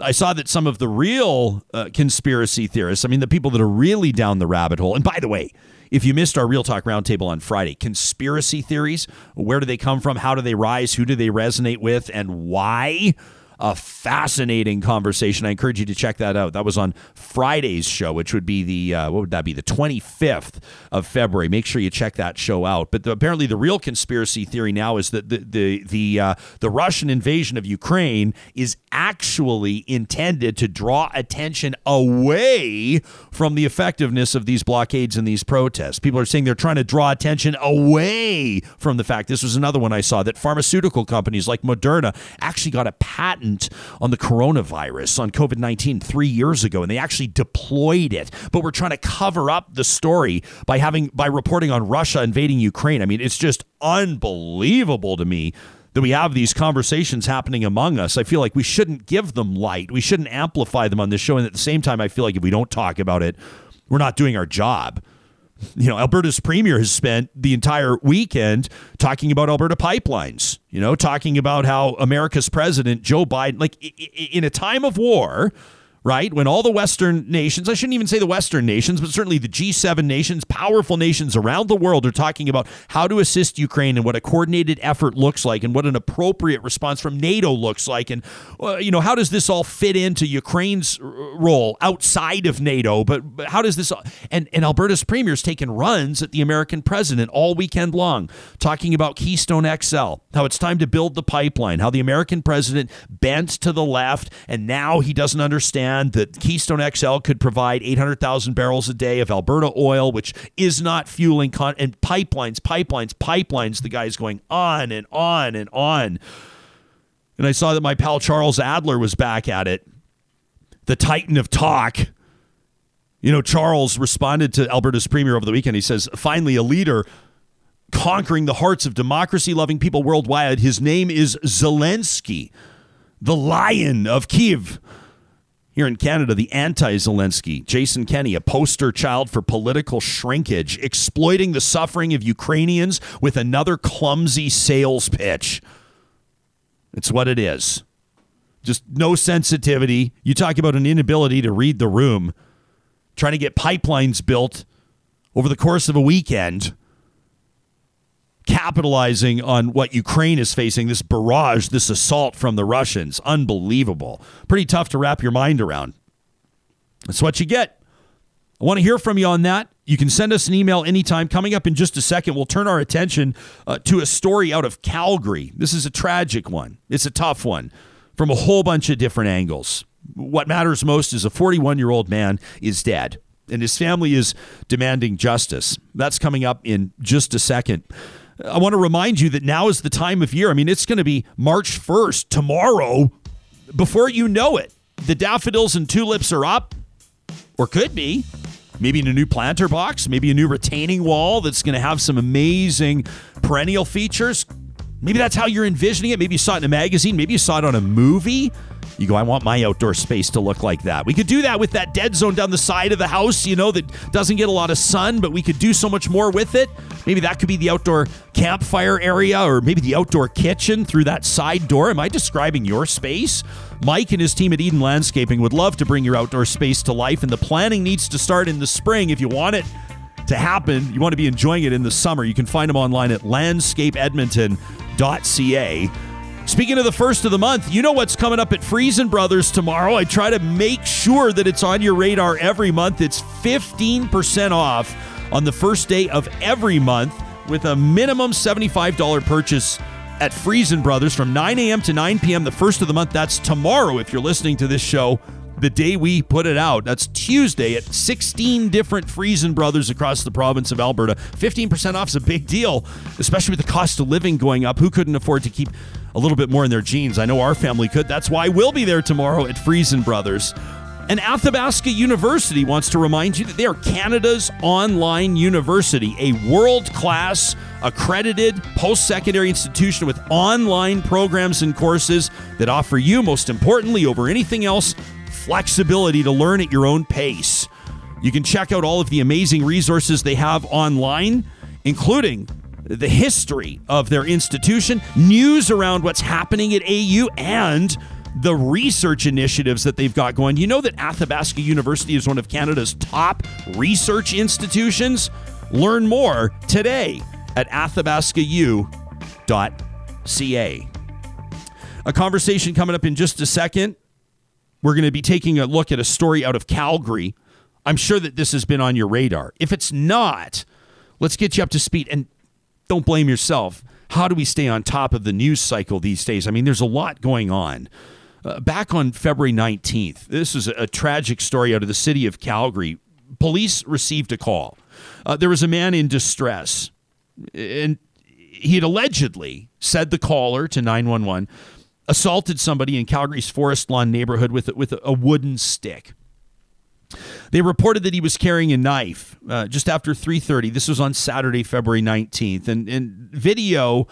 I saw that some of the real uh, conspiracy theorists, I mean, the people that are really down the rabbit hole, and by the way, if you missed our Real Talk Roundtable on Friday, conspiracy theories, where do they come from? How do they rise? Who do they resonate with? And why? A fascinating conversation. I encourage you to check that out. That was on Friday's show, which would be the uh, what would that be? The 25th of February. Make sure you check that show out. But the, apparently, the real conspiracy theory now is that the the the uh, the Russian invasion of Ukraine is actually intended to draw attention away from the effectiveness of these blockades and these protests. People are saying they're trying to draw attention away from the fact. This was another one I saw that pharmaceutical companies like Moderna actually got a patent patent on the coronavirus, on COVID 19, three years ago, and they actually deployed it. But we're trying to cover up the story by having by reporting on Russia invading Ukraine. I mean, it's just unbelievable to me that we have these conversations happening among us. I feel like we shouldn't give them light. We shouldn't amplify them on this show. And at the same time, I feel like if we don't talk about it, we're not doing our job. You know, Alberta's premier has spent the entire weekend talking about Alberta pipelines, you know, talking about how America's president, Joe Biden, like in a time of war, right? When all the Western nations, I shouldn't even say the Western nations, but certainly the G7 nations, powerful nations around the world are talking about how to assist Ukraine and what a coordinated effort looks like and what an appropriate response from NATO looks like. And, uh, you know, how does this all fit into Ukraine's role outside of NATO? But, but how does this, and, and Alberta's premier's taken runs at the American president all weekend long, talking about Keystone XL, how it's time to build the pipeline, how the American president bent to the left, and now he doesn't understand that Keystone XL could provide 800,000 barrels a day of Alberta oil, which is not fueling con- and pipelines, pipelines, pipelines. The guy's going on and on and on. And I saw that my pal Charles Adler was back at it, the titan of talk. You know, Charles responded to Alberta's premier over the weekend. He says, finally, a leader conquering the hearts of democracy loving people worldwide. His name is Zelensky, the lion of Kiev. Here in Canada, the anti Zelensky, Jason Kenney, a poster child for political shrinkage, exploiting the suffering of Ukrainians with another clumsy sales pitch. It's what it is. Just no sensitivity. You talk about an inability to read the room, trying to get pipelines built over the course of a weekend capitalizing on what Ukraine is facing this barrage, this assault from the Russians. Unbelievable. Pretty tough to wrap your mind around. That's what you get. I want to hear from you on that. You can send us an email anytime. Coming up in just a second, we'll turn our attention uh, to a story out of Calgary. This is a tragic one, it's a tough one from a whole bunch of different angles. What matters most is a 41 year old man is dead, and his family is demanding justice. That's coming up in just a second. I want to remind you that now is the time of year. I mean, it's going to be March 1st, tomorrow, before you know it. The daffodils and tulips are up, or could be. Maybe in a new planter box, maybe a new retaining wall that's going to have some amazing perennial features. Maybe that's how you're envisioning it. Maybe you saw it in a magazine. Maybe you saw it on a movie. You go, I want my outdoor space to look like that. We could do that with that dead zone down the side of the house, you know, that doesn't get a lot of sun, but we could do so much more with it. Maybe that could be the outdoor campfire area or maybe the outdoor kitchen through that side door. Am I describing your space? Mike and his team at Eden Landscaping would love to bring your outdoor space to life, and the planning needs to start in the spring if you want it to happen. You want to be enjoying it in the summer. You can find them online at landscapeedmonton.ca. Speaking of the first of the month, you know what's coming up at Freson Brothers tomorrow. I try to make sure that it's on your radar every month. It's 15% off on the first day of every month with a minimum $75 purchase at Freson Brothers from 9 a.m. to 9 p.m. the first of the month. That's tomorrow if you're listening to this show the day we put it out. That's Tuesday at 16 different Freson Brothers across the province of Alberta. 15% off is a big deal, especially with the cost of living going up. Who couldn't afford to keep a little bit more in their jeans. I know our family could. That's why we'll be there tomorrow at Freson Brothers. And Athabasca University wants to remind you that they are Canada's online university, a world class, accredited post secondary institution with online programs and courses that offer you, most importantly, over anything else, flexibility to learn at your own pace. You can check out all of the amazing resources they have online, including the history of their institution, news around what's happening at AU, and the research initiatives that they've got going. You know that Athabasca University is one of Canada's top research institutions? Learn more today at athabascau.ca. A conversation coming up in just a second. We're going to be taking a look at a story out of Calgary. I'm sure that this has been on your radar. If it's not, let's get you up to speed. And don't blame yourself. How do we stay on top of the news cycle these days? I mean, there's a lot going on. Uh, back on February 19th, this is a, tragic story out of the city of Calgary. Police received a call. Uh, there was a man in distress, and he had allegedly said the caller to 911 assaulted somebody in Calgary's Forest Lawn neighborhood with, with a wooden stick. They reported that he was carrying a knife uh, just after 3:30. This was on Saturday, February 19th, and and video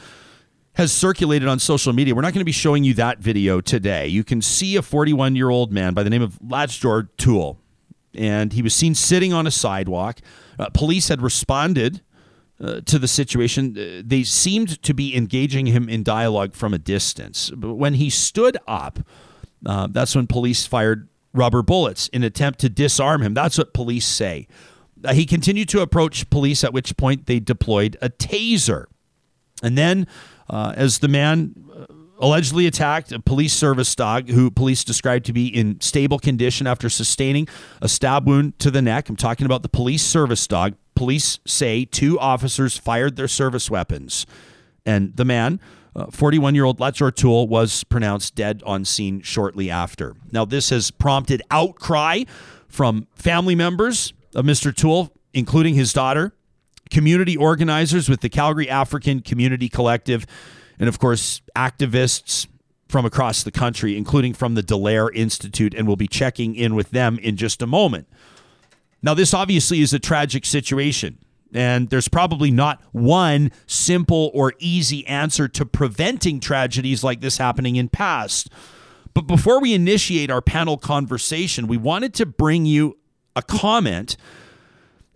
has circulated on social media. We're not going to be showing you that video today. You can see a 41 year old man by the name of Latjor Tuel and he was seen sitting on a sidewalk. Uh, police had responded uh, to the situation. Uh, they seemed to be engaging him in dialogue from a distance. But when he stood up, uh, that's when police fired rubber bullets in attempt to disarm him. That's what police say. Uh, he continued to approach police, at which point they deployed a taser. And then, uh, as the man allegedly attacked a police service dog who police described to be in stable condition after sustaining a stab wound to the neck. I'm talking about the police service dog. Police say two officers fired their service weapons. And the man, 41 uh, year old Latjor Tuel, was pronounced dead on scene shortly after. Now, this has prompted outcry from family members of Mr. Tuel, including his daughter, community organizers with the Calgary African Community Collective and of course, activists from across the country, including from the Dallaire Institute, and we'll be checking in with them in just a moment. Now, this obviously is a tragic situation, and there's probably not one simple or easy answer to preventing tragedies like this happening in past. But before we initiate our panel conversation, we wanted to bring you a comment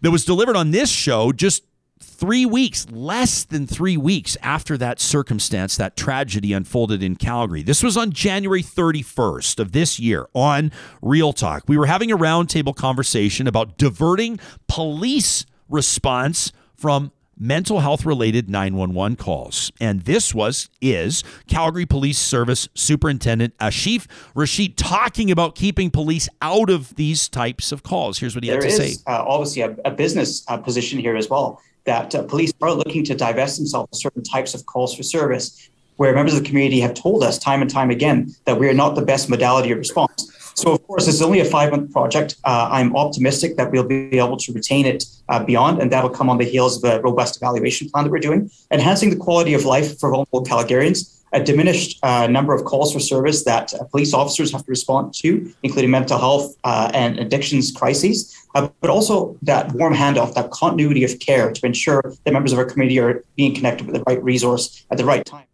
that was delivered on this show just three weeks, less than three weeks after that circumstance, that tragedy unfolded in Calgary. This was on January 31st of this year on Real Talk. We were having a roundtable conversation about diverting police response from mental health related 911 calls. And this was, is Calgary Police Service Superintendent Asif Rashid talking about keeping police out of these types of calls. Here's what he there had to is, say. Uh, obviously, a, a business uh, position here as well that uh, police are looking to divest themselves of certain types of calls for service, where members of the community have told us time and time again that we are not the best modality of response. So, of course, this is only a five month project. Uh, I'm optimistic that we'll be able to retain it uh, beyond, and that'll come on the heels of a robust evaluation plan that we're doing, enhancing the quality of life for vulnerable Calgarians a diminished uh, number of calls for service that uh, police officers have to respond to, including mental health uh, and addictions crises, uh, but also that warm handoff, that continuity of care to ensure that members of our community are being connected with the right resource at the right time.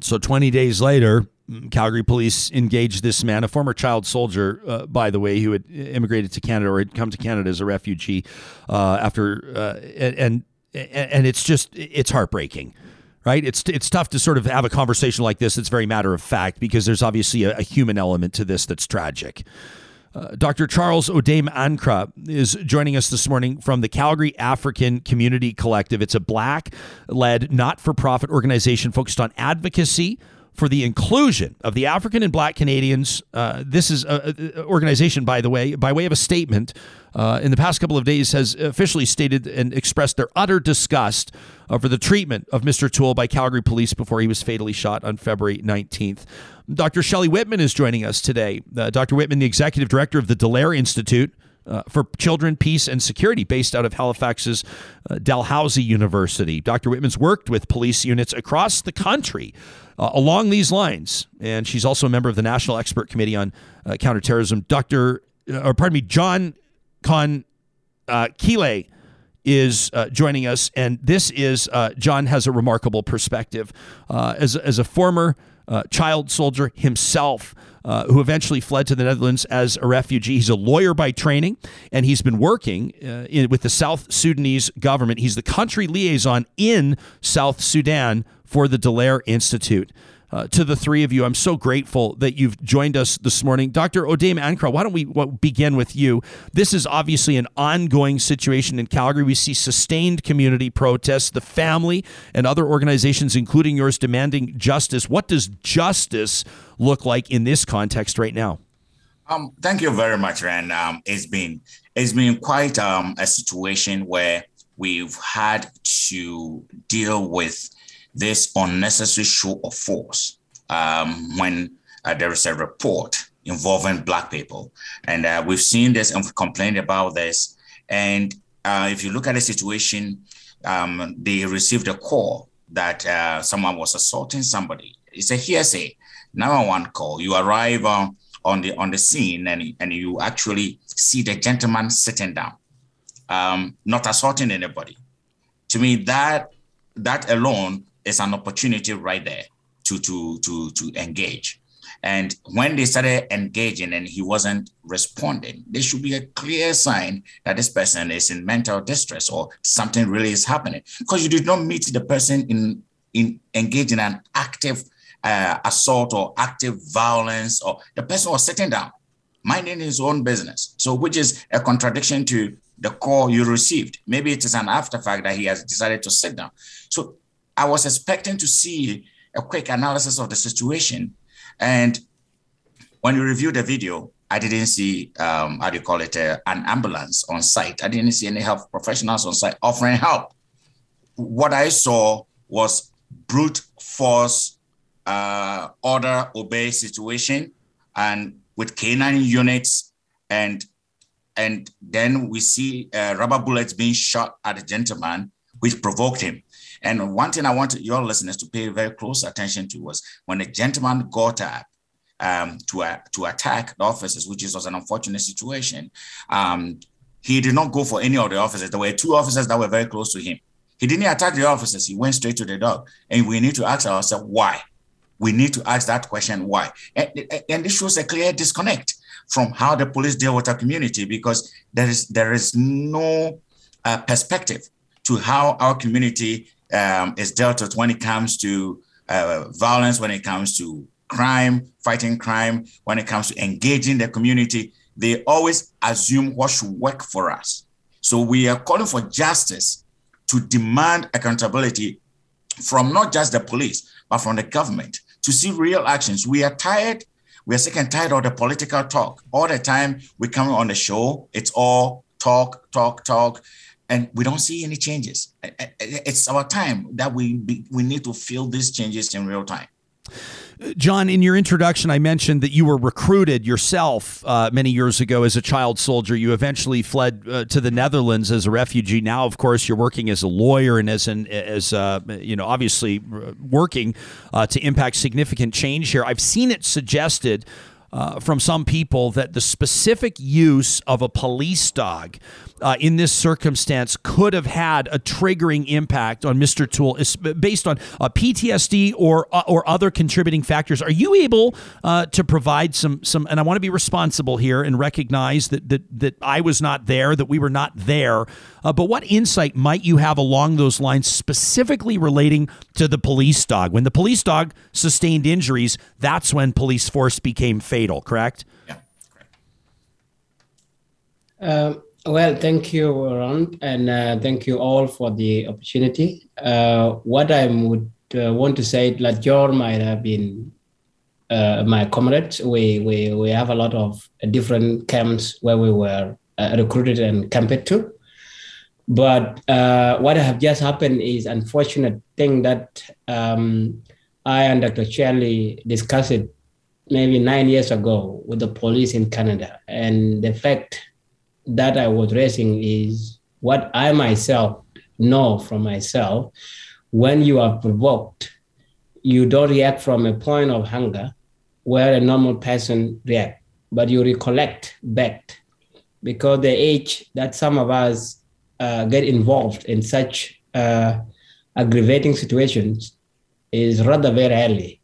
So 20 days later, Calgary police engaged this man, a former child soldier, uh, by the way, who had immigrated to Canada or had come to Canada as a refugee uh, after, and, and and it's just it's heartbreaking right? It's it's tough to sort of have a conversation like this It's very matter of fact because there's obviously a, a human element to this that's tragic. Uh, Dr. Charles Odame Ankrah is joining us this morning from the Calgary African Community Collective. It's a black led, not for profit organization focused on advocacy for the inclusion of the African and Black Canadians. Uh, this is an organization, by the way, by way of a statement, uh, in the past couple of days has officially stated and expressed their utter disgust over the treatment of Mr. Tuel by Calgary police before he was fatally shot on February 19th. Dr. Shelly Whitman is joining us today. Uh, Dr. Whitman, the executive director of the Dallaire Institute. Uh, for Children, Peace, and Security, based out of Halifax's uh, Dalhousie University. Dr. Whitman's worked with police units across the country uh, along these lines, and she's also a member of the National Expert Committee on uh, Counterterrorism. Dr. Uh, or pardon me, John Kon uh, Kelei is uh, joining us, and this is uh, John has a remarkable perspective uh, as as a former uh, child soldier himself. Uh, who eventually fled to the Netherlands as a refugee. He's a lawyer by training, and he's been working uh, in, with the South Sudanese government. He's the country liaison in South Sudan for the Dallaire Institute uh, to the three of you. I'm so grateful that you've joined us this morning. Dr. Odame Ankrah, why don't we begin with you? This is obviously an ongoing situation in Calgary. We see sustained community protests, the family and other organizations, including yours, demanding justice. What does justice look like in this context right now? Um, thank you very much, Ren. Um, it's been it's been quite um, a situation where we've had to deal with this unnecessary show of force um, when uh, there is a report involving Black people. And uh, we've seen this and we've complained about this. And uh, if you look at the situation, um, they received a call that uh, someone was assaulting somebody. It's a hearsay, 911 call. You arrive uh, on the on the scene and, and you actually see the gentleman sitting down, um, not assaulting anybody. To me, that that alone is an opportunity right there to to to to engage. And when they started engaging and he wasn't responding, there should be a clear sign that this person is in mental distress or something really is happening. Because you did not meet the person in, in engaged in an active uh, assault or active violence, or the person was sitting down, minding his own business. So, which is a contradiction to the call you received. Maybe it is an after fact that he has decided to sit down. So, I was expecting to see a quick analysis of the situation and when you review the video, I didn't see, um, how do you call it, uh, an ambulance on site. I didn't see any health professionals on site offering help. What I saw was brute force, uh, order, obey situation, and with canine units, and and then we see uh, rubber bullets being shot at the gentleman, which provoked him. And one thing I want your listeners to pay very close attention to was when a gentleman got up um, to, uh, to attack the officers, which was an unfortunate situation, um, he did not go for any of the officers. There were two officers that were very close to him. He didn't attack the officers. He went straight to the dog. And we need to ask ourselves why. We need to ask that question why. And, and this shows a clear disconnect from how the police deal with our community because there is there is no uh, perspective to how our community um, is dealt with when it comes to uh, violence, when it comes to crime, fighting crime, when it comes to engaging the community. They always assume what should work for us. So we are calling for justice to demand accountability from not just the police, but from the government to see real actions. We are tired. We are sick and tired of the political talk. All the time we come on the show, it's all talk, talk, talk and we don't see any changes. It's our time that we we need to feel these changes in real time. John, in your introduction, I mentioned that you were recruited yourself uh, many years ago as a child soldier. You eventually fled uh, to the Netherlands as a refugee. Now, of course, you're working as a lawyer and as an as uh, you know, obviously uh, working uh, to impact significant change here. I've seen it suggested uh, from some people that the specific use of a police dog uh, in this circumstance could have had a triggering impact on Mr. Tuel based on uh, PTSD or uh, or other contributing factors. Are you able uh, to provide some some? And I want to be responsible here and recognize that that that I was not there, that we were not there. But what insight might you have along those lines, specifically relating to the police dog? When the police dog sustained injuries, that's when police force became fatal. Correct? Yeah. Correct. Um, well, thank you, Ron, and uh, thank you all for the opportunity. Uh, what I would uh, want to say, like Jor might have been uh, my comrades. We, we, we have a lot of different camps where we were uh, recruited and camped to. But uh, what have just happened is unfortunate thing that um, I and Dr. Charlie discussed it maybe nine years ago with the police in Canada. And the fact that I was raising is what I myself know from myself. When you are provoked, you don't react from a point of hunger where a normal person react, but you recollect back because the age that some of us uh, get involved in such uh, aggravating situations is rather very early.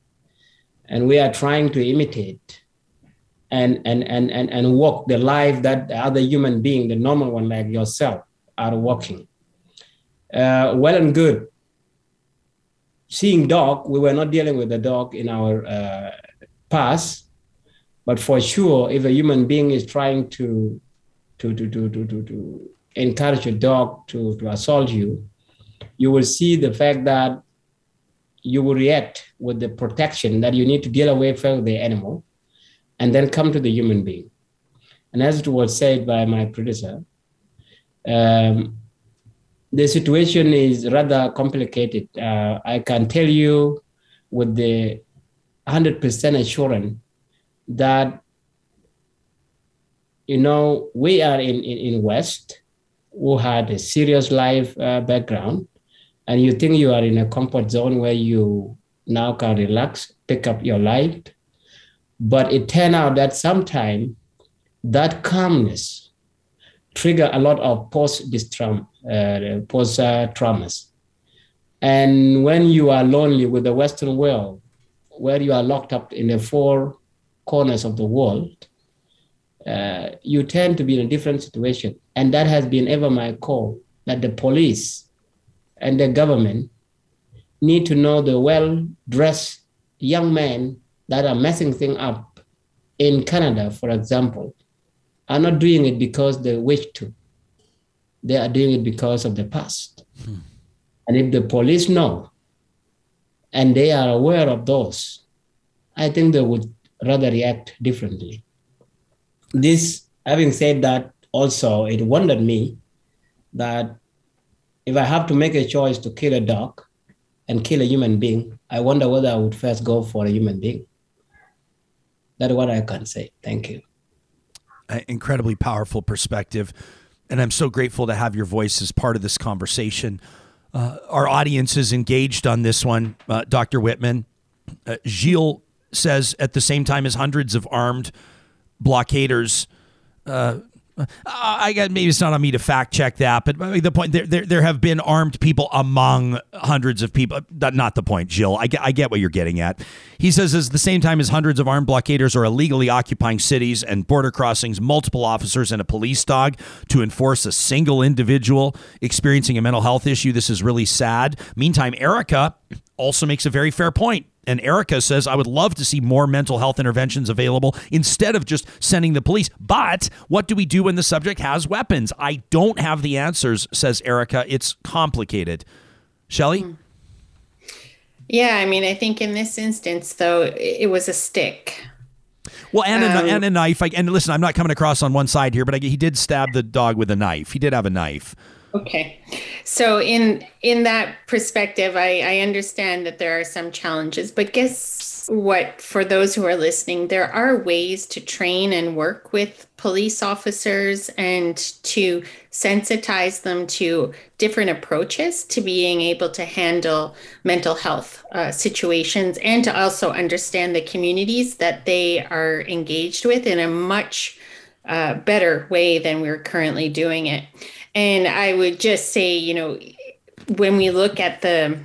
And we are trying to imitate and and and and, and walk the life that the other human being, the normal one like yourself, are walking. Uh, well and good. Seeing dog, we were not dealing with the dog in our uh, past, but for sure, if a human being is trying to to to to to to, to encourage a dog to, to assault you, you will see the fact that you will react with the protection that you need to deal away from the animal and then come to the human being. And as it was said by my predecessor, um, the situation is rather complicated. Uh, I can tell you with the 100% assurance that, you know, we are in, in, in West who had a serious life uh, background, and you think you are in a comfort zone where you now can relax, pick up your life, but it turned out that sometimes that calmness trigger a lot of post uh, post traumas. And when you are lonely with the Western world, where you are locked up in the four corners of the world, uh, you tend to be in a different situation. And that has been ever my call that the police and the government need to know the well dressed young men that are messing things up in Canada, for example, are not doing it because they wish to. They are doing it because of the past. Hmm. And if the police know and they are aware of those, I think they would rather react differently. This, having said that, also it wondered me that if I have to make a choice to kill a dog and kill a human being, I wonder whether I would first go for a human being. That's what I can say. Thank you. An incredibly powerful perspective. And I'm so grateful to have your voice as part of this conversation. Uh, our audience is engaged on this one, uh, Dr. Whitman. Uh, Gilles says at the same time as hundreds of armed blockaders uh, I got maybe it's not on me to fact check that, but the point there, there, there have been armed people among hundreds of people. Uh, not the point, Jill. I get, I get what you're getting at. He says, at the same time as hundreds of armed blockaders are illegally occupying cities and border crossings, multiple officers and a police dog to enforce a single individual experiencing a mental health issue. This is really sad. Meantime, Erica also makes a very fair point. And Erica says, I would love to see more mental health interventions available instead of just sending the police. But what do we do when the subject has weapons? I don't have the answers, says Erica. It's complicated. Shelly? Hmm. Yeah, I mean, I think in this instance, though, it was a stick. Well, and, um, a, and a knife. I, and listen, I'm not coming across on one side here, but I, he did stab the dog with a knife. He did have a knife. Okay. So in in that perspective, I, I understand that there are some challenges, but guess what? For those who are listening, there are ways to train and work with police officers and to sensitize them to different approaches to being able to handle mental health uh, situations and to also understand the communities that they are engaged with in a much uh, better way than we're currently doing it. And I would just say, you know, when we look at the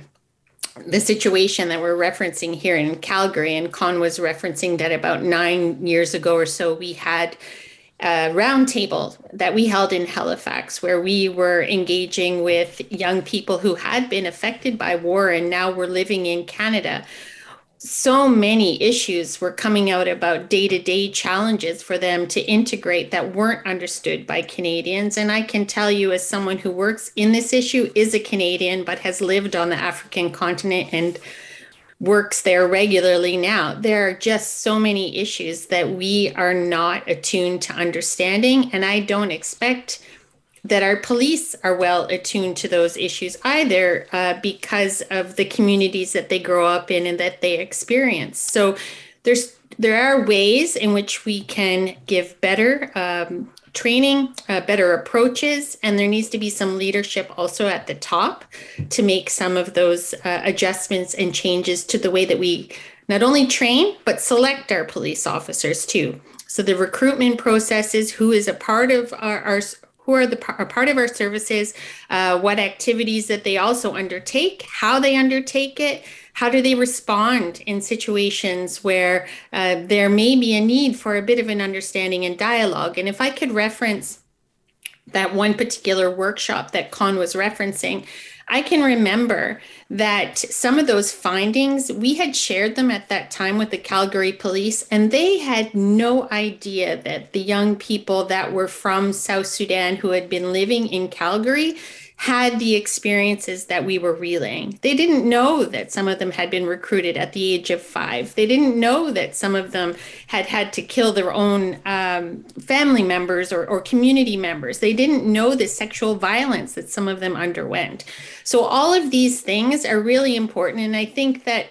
the situation that we're referencing here in Calgary, and Kon was referencing that about nine years ago or so, we had a roundtable that we held in Halifax where we were engaging with young people who had been affected by war and now were living in Canada so many issues were coming out about day to day challenges for them to integrate that weren't understood by Canadians. And I can tell you, as someone who works in this issue, is a Canadian, but has lived on the African continent and works there regularly now, there are just so many issues that we are not attuned to understanding. And I don't expect that our police are well attuned to those issues either uh, because of the communities that they grow up in and that they experience. So there's there are ways in which we can give better um, training, uh, better approaches, and there needs to be some leadership also at the top to make some of those uh, adjustments and changes to the way that we not only train but select our police officers too. So the recruitment processes, who is a part of our, our who are the are part of our services, uh, what activities that they also undertake, how they undertake it, how do they respond in situations where uh, there may be a need for a bit of an understanding and dialogue. And if I could reference that one particular workshop that Kon was referencing, I can remember that some of those findings, we had shared them at that time with the Calgary police, and they had no idea that the young people that were from South Sudan who had been living in Calgary had the experiences that we were relaying. They didn't know that some of them had been recruited at the age of five. They didn't know that some of them had had to kill their own um, family members or, or community members. They didn't know the sexual violence that some of them underwent. So, all of these things are really important. And I think that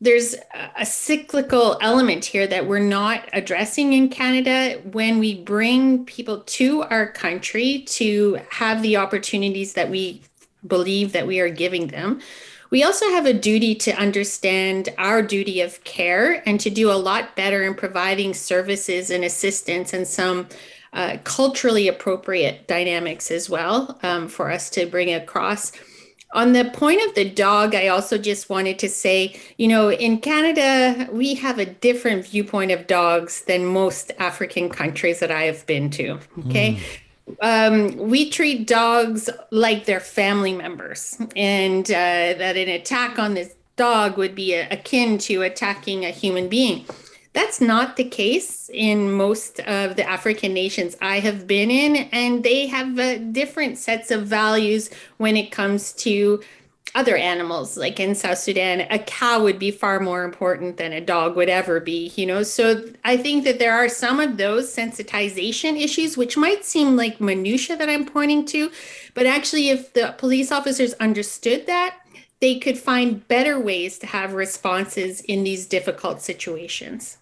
there's a cyclical element here that we're not addressing in Canada when we bring people to our country to have the opportunities that we believe that we are giving them. We also have a duty to understand our duty of care and to do a lot better in providing services and assistance and some uh, culturally appropriate dynamics as well um, for us to bring across on the point of the dog, I also just wanted to say, you know, in Canada, we have a different viewpoint of dogs than most African countries that I have been to. Okay. Mm. Um, we treat dogs like they're family members, and uh, that an attack on this dog would be akin to attacking a human being. That's not the case in most of the African nations I have been in, and they have uh, different sets of values when it comes to other animals. Like in South Sudan, a cow would be far more important than a dog would ever be, you know? So I think that there are some of those sensitization issues, which might seem like minutia that I'm pointing to, but actually, if the police officers understood that, they could find better ways to have responses in these difficult situations.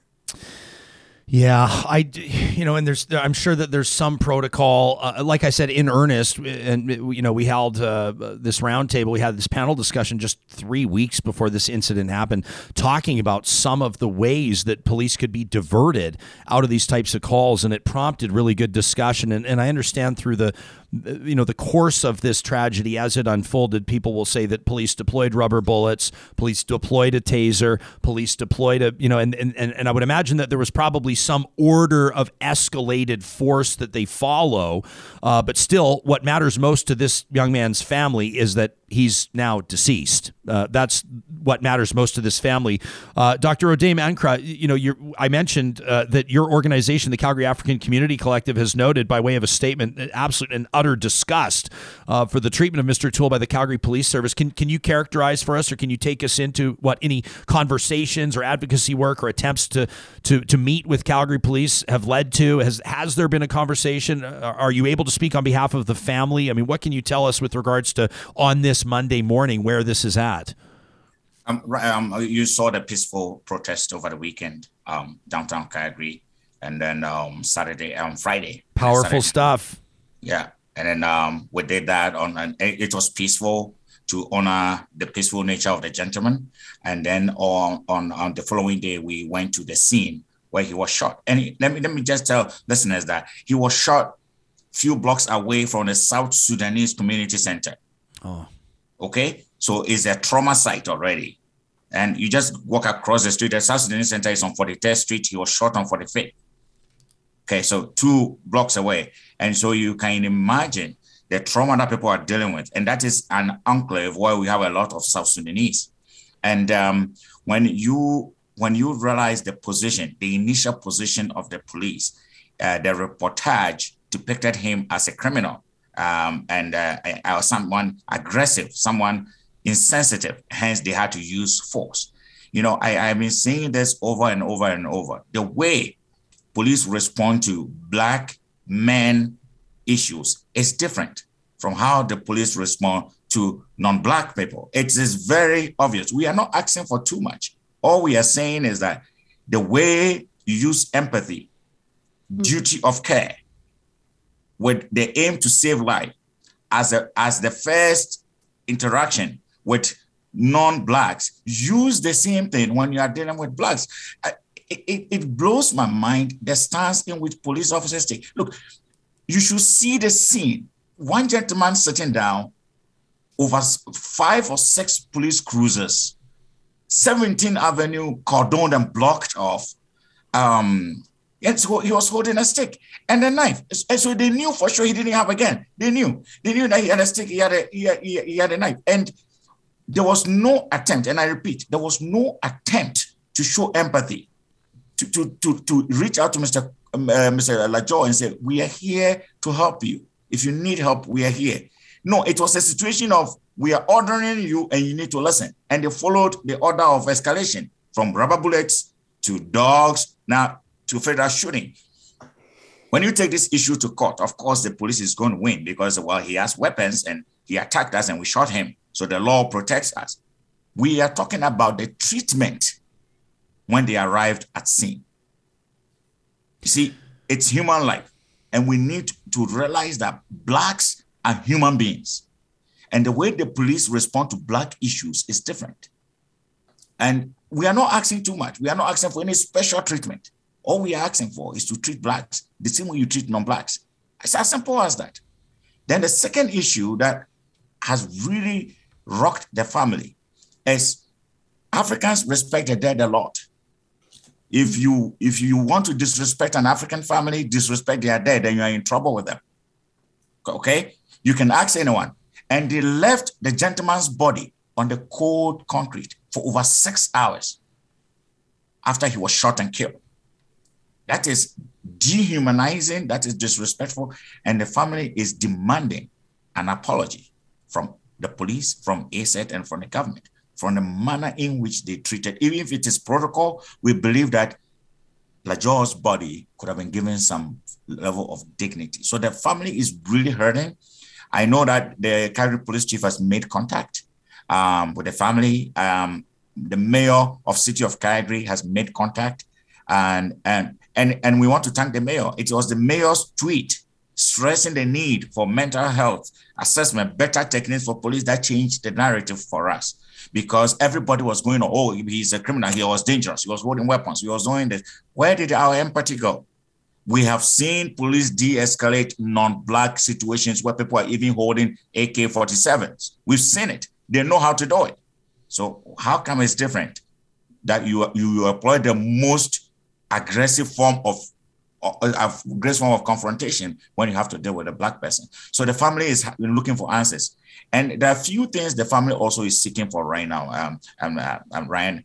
Yeah, I, you know, and there's, I'm sure that there's some protocol, uh, like I said, in earnest. And, you know, we held uh, this roundtable, we had this panel discussion just three weeks before this incident happened, talking about some of the ways that police could be diverted out of these types of calls. And it prompted really good discussion. And, and I understand through the, you know the course of this tragedy as it unfolded people will say that police deployed rubber bullets police deployed a taser police deployed a you know and and, and i would imagine that there was probably some order of escalated force that they follow. Uh, but still what matters most to this young man's family is that he's now deceased. Uh, that's what matters most to this family. Uh, Dr. Odame Ankrah, you know, I mentioned uh, that your organization, the Calgary African Community Collective, has noted by way of a statement absolute and utter disgust uh, for the treatment of Mr. Tuel by the Calgary Police Service. Can can you characterize for us, or can you take us into what any conversations or advocacy work or attempts to to to meet with Calgary Police have led to? Has has there been a conversation? Uh, are you able to speak on behalf of the family? I mean, what can you tell us with regards to on this Monday morning where this is at? Um, um, you saw the peaceful protest over the weekend, um, downtown Calgary, and then um, Saturday, um, Friday. Powerful Saturday. stuff. Yeah, and then um, we did that on, and it was peaceful to honor the peaceful nature of the gentleman. And then on, on, on the following day, we went to the scene where he was shot. And he, let me let me just tell listeners that he was shot few blocks away from the South Sudanese Community Center. Oh. Okay, so it's a trauma site already. And you just walk across the street. The South Sudanese Center is on 43rd Street. He was shot on 45th. Okay, so two blocks away. And so you can imagine the trauma that people are dealing with. And that is an enclave where we have a lot of South Sudanese. And um, when you when you realize the position, the initial position of the police, uh, the reportage depicted him as a criminal um, and uh, uh, someone aggressive, someone insensitive. Hence, they had to use force. You know, I, I've been seeing this over and over and over. The way police respond to black men issues is different from how the police respond to non-black people. It is very obvious. We are not asking for too much. All we are saying is that the way you use empathy, mm-hmm. duty of care, with the aim to save life as a as the first interaction with non-blacks. Use the same thing when you are dealing with blacks. It, it blows my mind the stance in which police officers take. Look you should see the scene. One gentleman sitting down over five or six police cruisers 17th avenue cordoned and blocked off um and so he was holding a stick and a knife. And so they knew for sure he didn't have a gun. They knew. They knew that he had a stick, he had a, he had, he had a knife. And there was no attempt, and I repeat, there was no attempt to show empathy, to, to, to, to reach out to Mr. Um, uh, Mr. Lajo and say, we are here to help you. If you need help, we are here. No, it was a situation of we are ordering you and you need to listen. And they followed the order of escalation from rubber bullets to dogs. Now to federal shooting. When you take this issue to court, of course, the police is going to win because, well, he has weapons and he attacked us and we shot him. So the law protects us. We are talking about the treatment when they arrived at scene. You see, it's human life. And we need to realize that Blacks are human beings. And the way the police respond to Black issues is different. And we are not asking too much. We are not asking for any special treatment. All we are asking for is to treat blacks the same way you treat non-blacks. It's as simple as that. Then the second issue that has really rocked the family is Africans respect the dead a lot. If you if you want to disrespect an African family, disrespect their dead, then you are in trouble with them. Okay, you can ask anyone. And they left the gentleman's body on the cold concrete for over six hours after he was shot and killed. That is dehumanizing, that is disrespectful, and the family is demanding an apology from the police, from ASIRT, and from the government from the manner in which they treated. Even if it is protocol, we believe that Latjor's body could have been given some level of dignity. So the family is really hurting. I know that the Calgary police chief has made contact um, with the family. Um, the mayor of City of Calgary has made contact, and and and and we want to thank the mayor. It was the mayor's tweet stressing the need for mental health assessment, better techniques for police that changed the narrative for us because everybody was going, oh, he's a criminal. He was dangerous. He was holding weapons. He was doing this. Where did our empathy go? We have seen police de-escalate non-black situations where people are even holding AK-47s. We've seen it. They know how to do it. So how come it's different that you you employ the most aggressive form of a great form of confrontation when you have to deal with a black person. So the family is looking for answers. And there are a few things the family also is seeking for right now. Um, um, uh, um Ryan,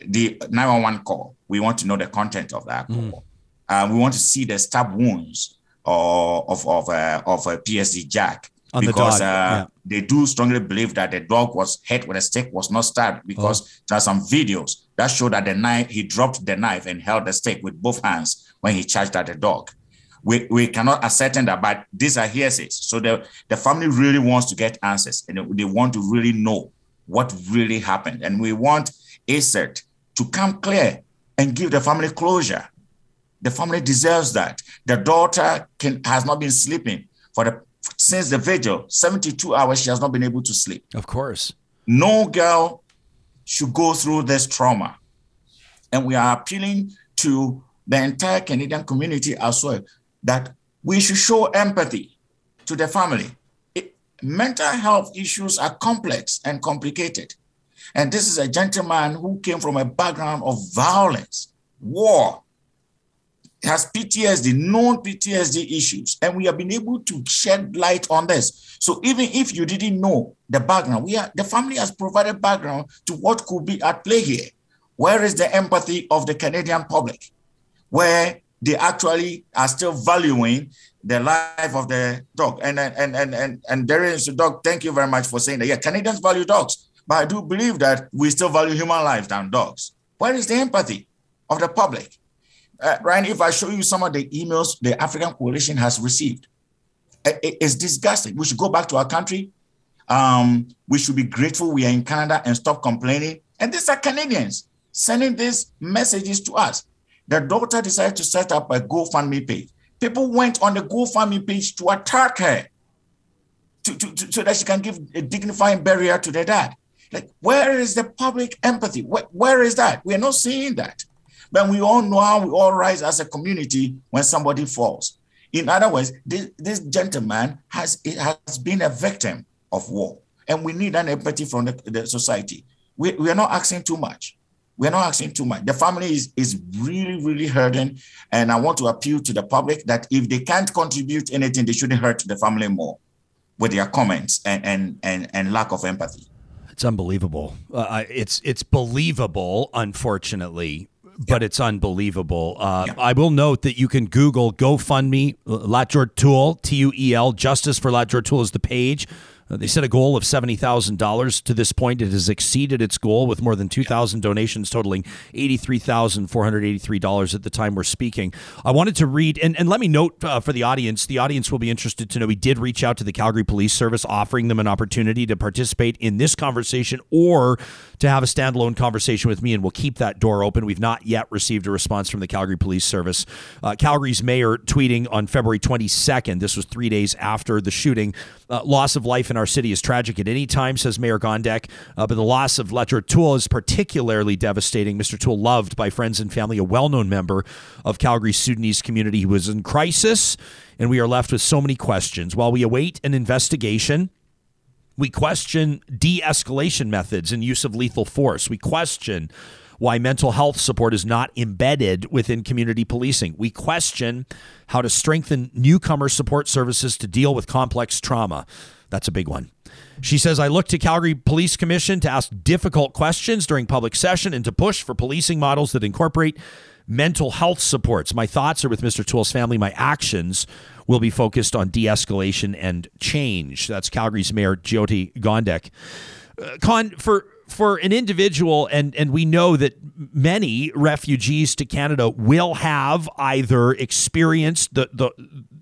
the 911 call, we want to know the content of that call. Mm. Uh, we want to see the stab wounds of of of, uh, of a PSD Jack on because the uh, yeah. they do strongly believe that the dog was hit with a stick, was not stabbed because oh. there are some videos that showed that the knife he dropped the knife and held the stick with both hands when he charged at the dog. We, we cannot ascertain that, but these are hearsays. So the, the family really wants to get answers and they want to really know what really happened. And we want ASIRT to come clear and give the family closure. The family deserves that. The daughter can, has not been sleeping for the since the vigil, 72 hours, she has not been able to sleep. Of course. No girl should go through this trauma. And we are appealing to the entire Canadian community as well that we should show empathy to the family. It, mental health issues are complex and complicated. And this is a gentleman who came from a background of violence, war, has PTSD, known PTSD issues, and we have been able to shed light on this. So even if you didn't know the background, we are the family has provided background to what could be at play here. Where is the empathy of the Canadian public? Where they actually are still valuing the life of the dog. And and and and and there is a dog. Thank you very much for saying that. Yeah, Canadians value dogs, but I do believe that we still value human lives than dogs. Where is the empathy of the public? Uh, Ryan, if I show you some of the emails the African Coalition has received, it, it's disgusting. We should go back to our country. Um, we should be grateful we are in Canada and stop complaining. And these are Canadians sending these messages to us. The daughter decided to set up a GoFundMe page. People went on the GoFundMe page to attack her to, to, to, so that she can give a dignified burial to their dad. Like, where is the public empathy? where, where is that? We are not seeing that. But we all know how we all rise as a community when somebody falls. In other words, this, this gentleman has, has been a victim of war, and we need an empathy from the, the society. We, we are not asking too much. We're not asking too much. The family is, is really, really hurting. And I want to appeal to the public that if they can't contribute anything, they shouldn't hurt the family more with their comments and, and, and, and lack of empathy. It's unbelievable. Uh, it's it's believable, unfortunately, but it's unbelievable. Uh, I will note that you can Google GoFundMe Latjor Tuel T U E L Justice for Latjor Tuel is the page. Uh, they set a goal of $70,000. To this point, it has exceeded its goal with more than 2,000 donations totaling $83,483 at the time we're speaking. I wanted to read, and, and let me note uh, for the audience the audience will be interested to know we did reach out to the Calgary Police Service, offering them an opportunity to participate in this conversation or to have a standalone conversation with me, and we'll keep that door open. We've not yet received a response from the Calgary Police Service. Uh, Calgary's mayor tweeting on February 22nd, this was three days after the shooting, uh, loss of life in our city is tragic at any time, says Mayor Gondek, uh, but the loss of Latjor Tuel is particularly devastating. Mr. Tuel, loved by friends and family, a well known member of Calgary's Sudanese community, he was in crisis, and we are left with so many questions. While we await an investigation, We question de escalation methods and use of lethal force. We question why mental health support is not embedded within community policing. We question how to strengthen newcomer support services to deal with complex trauma. That's a big one. She says, I look to Calgary Police Commission to ask difficult questions during public session and to push for policing models that incorporate mental health supports. My thoughts are with Mr. Tuel's family. My actions will be focused on de escalation and change. That's Calgary's Mayor Jyoti Gondek. Uh, Kon, for for an individual, and and we know that many refugees to Canada will have either experienced the the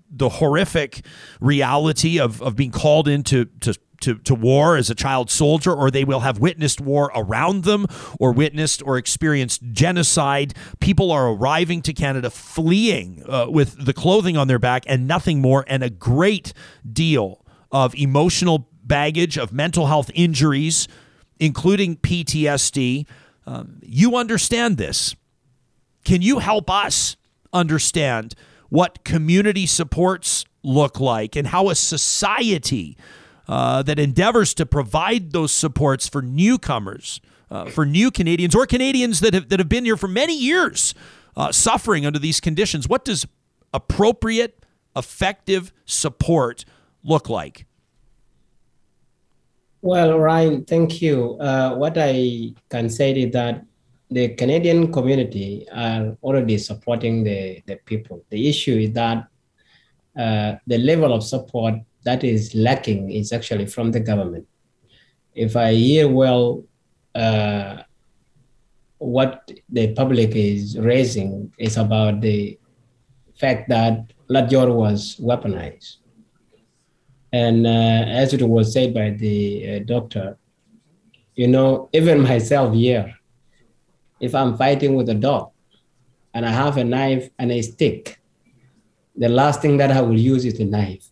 the horrific reality of, of being called into to to, to war as a child soldier, or they will have witnessed war around them, or witnessed or experienced genocide. People are arriving to Canada fleeing uh, with the clothing on their back and nothing more, and a great deal of emotional baggage, of mental health injuries, including PTSD. Um, you understand this. Can you help us understand what community supports look like and how a society uh, that endeavors to provide those supports for newcomers, uh, for new Canadians or Canadians that have, that have been here for many years uh, suffering under these conditions. What does appropriate, effective support look like? Well, Ryan, thank you. Uh, what I can say is that the Canadian community are already supporting the, the people. The issue is that uh, the level of support that is lacking is actually from the government. If I hear well, uh, what the public is raising is about the fact that Latjor was weaponized. And uh, as it was said by the uh, doctor, you know, even myself here, if I'm fighting with a dog and I have a knife and a stick, the last thing that I will use is the knife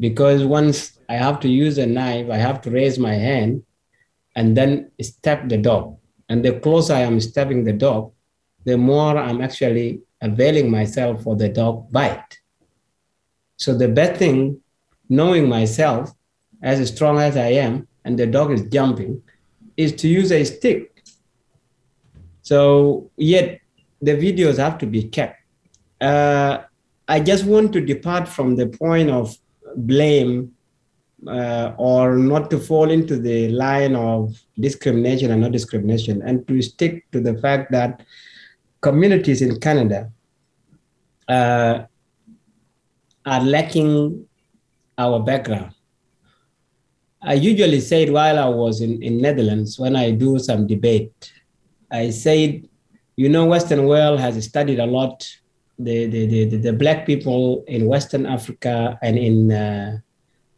because once I have to use a knife, I have to raise my hand and then step the dog. And the closer I am stepping the dog, the more I'm actually availing myself for the dog bite. So the best thing, knowing myself as strong as I am, and the dog is jumping, is to use a stick. So yet the videos have to be kept. Uh, I just want to depart from the point of blame uh, or not to fall into the line of discrimination and not discrimination, and to stick to the fact that communities in Canada uh, are lacking our background. I usually say it while I was in, in Netherlands when I do some debate. I said, you know, Western world has studied a lot the, the, the, the, black people in Western Africa and in, uh,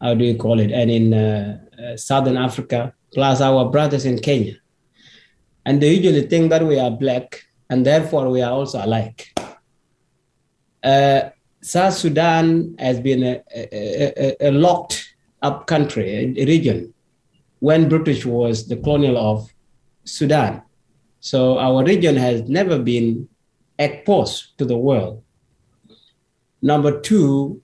how do you call it, and in uh, uh, Southern Africa, plus our brothers in Kenya. And they usually think that we are black and therefore we are also alike. Uh, South Sudan has been a, a, a, locked up country, a region, when British was the colonial of Sudan. So our region has never been exposed to the world. Number two,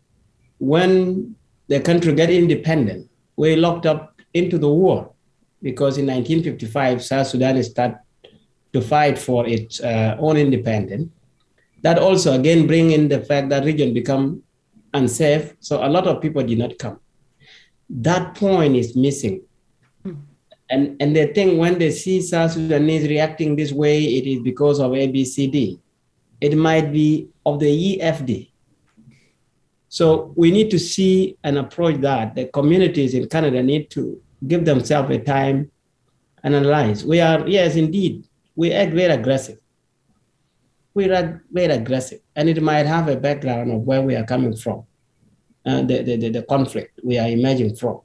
when the country got independent, we locked up into the war because in 1955, South Sudan started to fight for its uh, own independence. That also again bring in the fact that region become unsafe, so a lot of people did not come. That point is missing. Hmm. And, and they think when they see South Sudanese reacting this way, it is because of ABCD it might be of the EFD. So we need to see and approach that. The communities in Canada need to give themselves a time and analyze. We are, yes, indeed, we act very aggressive. We are very aggressive, and it might have a background of where we are coming from, uh, the, the, the conflict we are emerging from.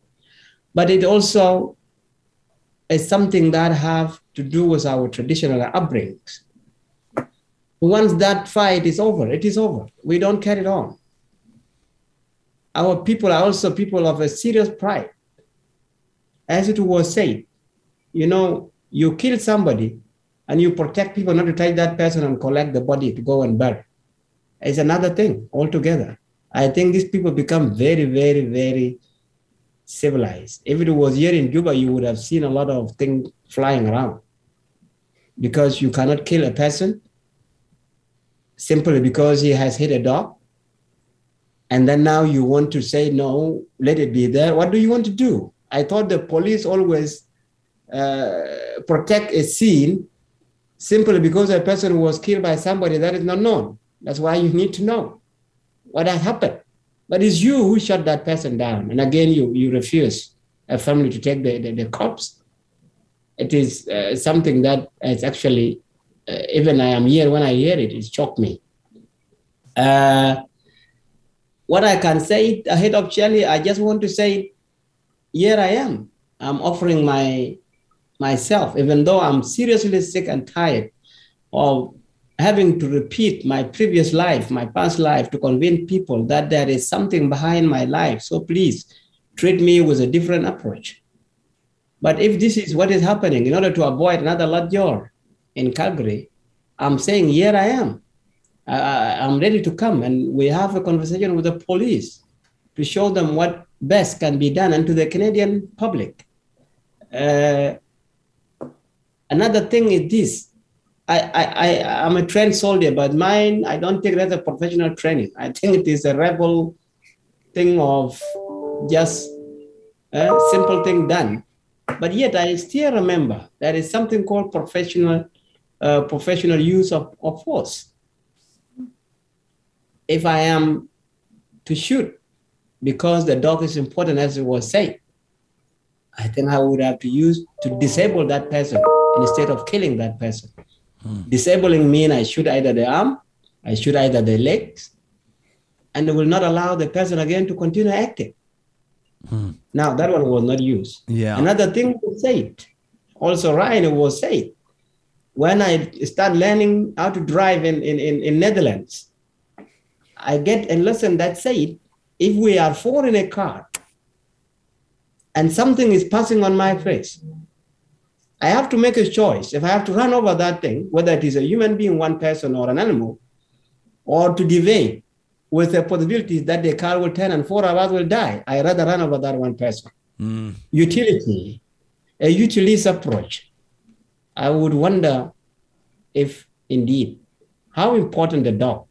But it also is something that have to do with our traditional upbringings once that fight is over, it is over. We don't carry it on. Our people are also people of a serious pride. As it was said, you know, you kill somebody and you protect people not to touch that person and collect the body to go and bury. It's another thing altogether. I think these people become very, very, very civilized. If it was here in Cuba, you would have seen a lot of things flying around because you cannot kill a person simply because he has hit a dog. And then now you want to say, no, let it be there. What do you want to do? I thought the police always uh, protect a scene simply because a person was killed by somebody that is not known. That's why you need to know what has happened. But it's you who shot that person down. And again, you, you refuse a family to take the, the, the corpse. It is uh, something that is actually, uh, even I am here, when I hear it, it shocked me. Uh, what I can say ahead of Shelly, I just want to say, here I am. I'm offering my myself, even though I'm seriously sick and tired of having to repeat my previous life, my past life, to convince people that there is something behind my life. So please treat me with a different approach. But if this is what is happening, in order to avoid another Latjor in Calgary, I'm saying, here I am. I, I'm ready to come and we have a conversation with the police to show them what best can be done and to the Canadian public. Uh, another thing is this I, I, I, I'm a trained soldier, but mine, I don't think that's a professional training. I think it is a rebel thing of just a simple thing done. But yet I still remember there is something called professional, uh, professional use of, of force. If I am to shoot because the dog is important, as it was said, I think I would have to use to disable that person instead of killing that person. Hmm. Disabling means I shoot either the arm, I shoot either the legs, and it will not allow the person again to continue acting. Now that one was not used. Yeah. Another thing was said, also Ryan was said, when I start learning how to drive in, in, in, in Netherlands, I get a lesson that said, if we are four in a car and something is passing on my face, I have to make a choice. If I have to run over that thing, whether it is a human being, one person, or an animal, or to deviate with the possibility that the car will turn and four of us will die, I rather run over that one person. Mm. Utility, a utilist approach. I would wonder if indeed how important the dog,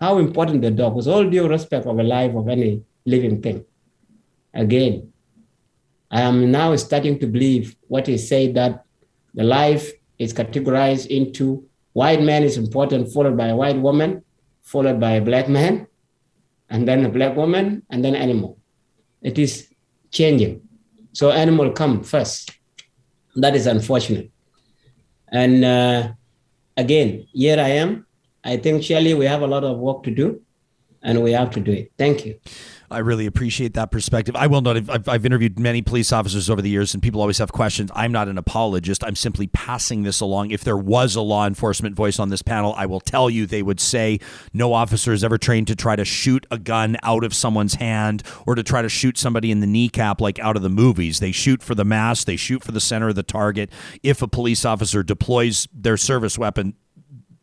how important the dog, with all due respect of the life of any living thing. Again, I am now starting to believe what is said that the life is categorized into white man is important, followed by a white woman, followed by a black man, and then a black woman, and then animal. It is changing. So animal come first. That is unfortunate. And uh, again, here I am. I think, Shelly, we have a lot of work to do, and we have to do it. Thank you. I really appreciate that perspective. I will note I've, I've, interviewed many police officers over the years, and people always have questions. I'm not an apologist. I'm simply passing this along. If there was a law enforcement voice on this panel, I will tell you they would say no officer is ever trained to try to shoot a gun out of someone's hand or to try to shoot somebody in the kneecap like out of the movies. They shoot for the mass, they shoot for the center of the target. If a police officer deploys their service weapon,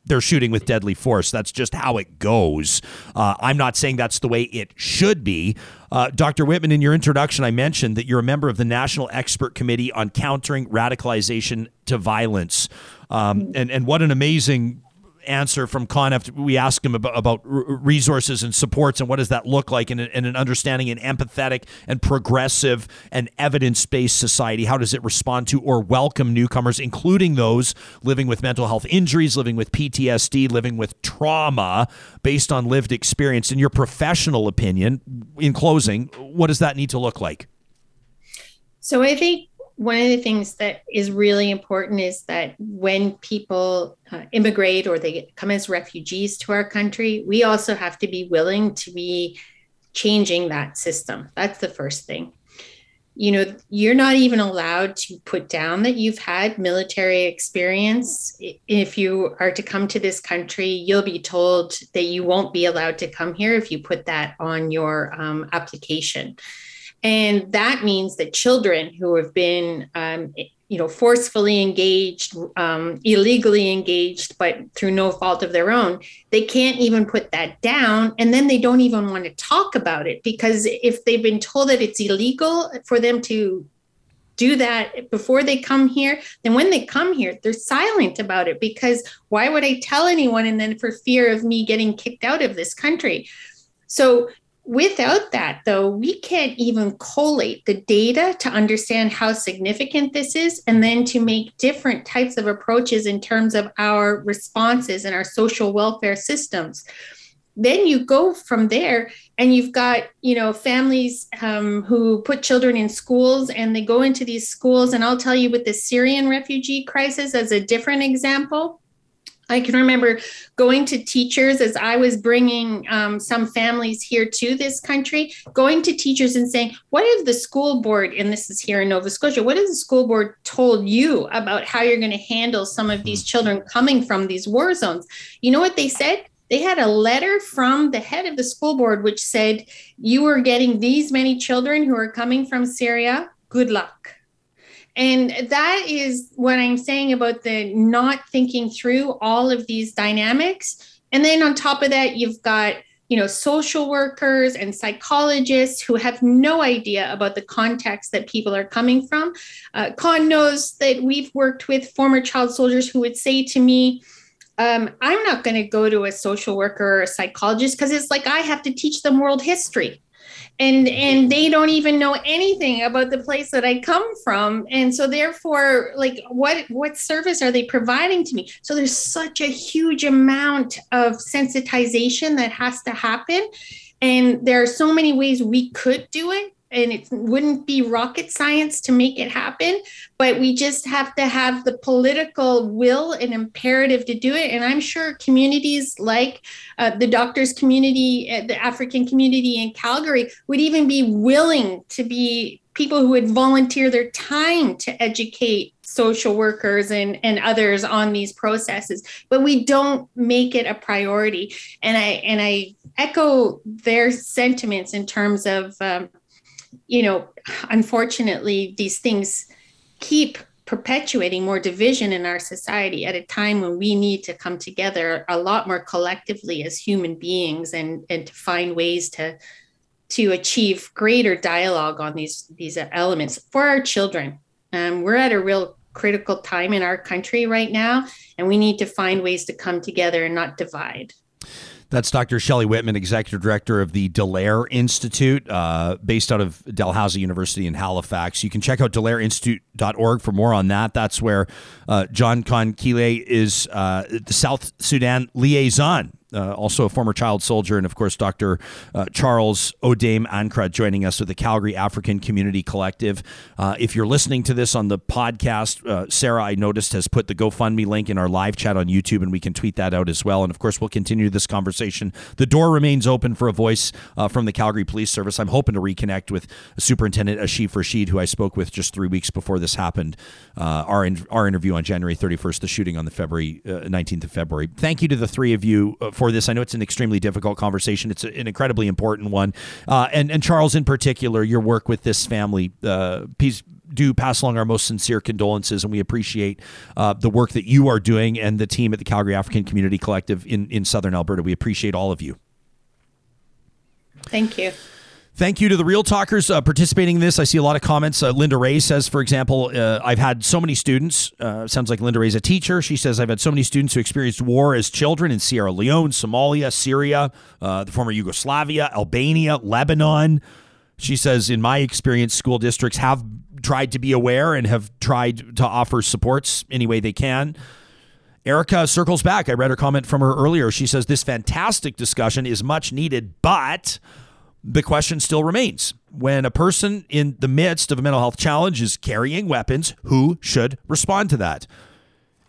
they're shooting with deadly force. That's just how it goes. Uh, I'm not saying that's the way it should be. Uh, Dr. Whitman, in your introduction, I mentioned that you're a member of the National Expert Committee on Countering Radicalization to Violence. Um, and, and what an amazing answer from Conef. We asked him about, about resources and supports and what does that look like in, in an understanding an empathetic and progressive and evidence based society. How does it respond to or welcome newcomers, including those living with mental health injuries, living with PTSD, living with trauma based on lived experience? In your professional opinion, in closing, what does that need to look like? So I think one of the things that is really important is that when people uh, immigrate or they come as refugees to our country, we also have to be willing to be changing that system. That's the first thing. You know, you're not even allowed to put down that you've had military experience. If you are to come to this country, you'll be told that you won't be allowed to come here if you put that on your um, application. And that means that children who have been um, you know, forcefully engaged, um, illegally engaged, but through no fault of their own, they can't even put that down. And then they don't even want to talk about it because if they've been told that it's illegal for them to do that before they come here, then when they come here, they're silent about it because why would I tell anyone? And then for fear of me getting kicked out of this country. So Without that, though, we can't even collate the data to understand how significant this is, and then to make different types of approaches in terms of our responses and our social welfare systems. Then you go from there, and you've got you know families um, who put children in schools, and they go into these schools. And I'll tell you, with the Syrian refugee crisis as a different example, I can remember going to teachers as I was bringing um, some families here to this country, going to teachers and saying, What if the school board, and this is here in Nova Scotia, what has the school board told you about how you're going to handle some of these children coming from these war zones? You know what they said? They had a letter from the head of the school board which said, You are getting these many children who are coming from Syria. Good luck and that is what I'm saying about the not thinking through all of these dynamics. And then on top of that, you've got you know social workers and psychologists who have no idea about the context that people are coming from uh, knows that we've worked with former child soldiers who would say to me um, i'm not going to go to a social worker or a psychologist because it's like i have to teach them world history and and they don't even know anything about the place that i come from. And so therefore like what what service are they providing to me? So there's such a huge amount of sensitization that has to happen. And there are so many ways we could do it and it wouldn't be rocket science to make it happen but we just have to have the political will and imperative to do it. And i'm sure communities like uh, the doctors community uh, the african community in calgary would even be willing to be people who would volunteer their time to educate social workers and, and others on these processes. But we don't make it a priority. And i and i echo their sentiments in terms of um, you know, unfortunately, these things keep perpetuating more division in our society at a time when we need to come together a lot more collectively as human beings and and to find ways to to achieve greater dialogue on these these elements for our children. Um, we're at a real critical time in our country right now, and we need to find ways to come together and not divide. That's Dr. Shelly Whitman, Executive Director of the Dallaire Institute, uh, based out of Dalhousie University in Halifax. You can check out DallaireInstitute.org for more on that. That's where uh, John Kon Kelei is uh, the South Sudan liaison uh, also a former child soldier, and of course, Dr. Uh, Charles Odame Ankrah joining us with the Calgary African Community Collective. Uh, if you're listening to this on the podcast, uh, Sarah, I noticed, has put the GoFundMe link in our live chat on YouTube, and we can tweet that out as well. And of course, we'll continue this conversation. The door remains open for a voice uh, from the Calgary Police Service. I'm hoping to reconnect with Superintendent Asif Rashid, who I spoke with just three weeks before this happened. Uh, our, in- our interview on January 31st, the shooting on the February 19th of February. Thank you to the three of you for this. I know it's an extremely difficult conversation. It's an incredibly important one. Uh, and and Charles, in particular, your work with this family, uh, please do pass along our most sincere condolences, and we appreciate uh, the work that you are doing and the team at the Calgary African Community Collective in in Southern Alberta. We appreciate all of you. Thank you. Thank you to the Real Talkers uh, participating in this. I see a lot of comments. Uh, Linda Ray says, for example, uh, I've had so many students. Uh, sounds like Linda Ray's a teacher. She says, I've had so many students who experienced war as children in Sierra Leone, Somalia, Syria, uh, the former Yugoslavia, Albania, Lebanon. She says, in my experience, school districts have tried to be aware and have tried to offer supports any way they can. Erica circles back. I read her comment from her earlier. She says, This fantastic discussion is much needed, but the question still remains when a person in the midst of a mental health challenge is carrying weapons, who should respond to that?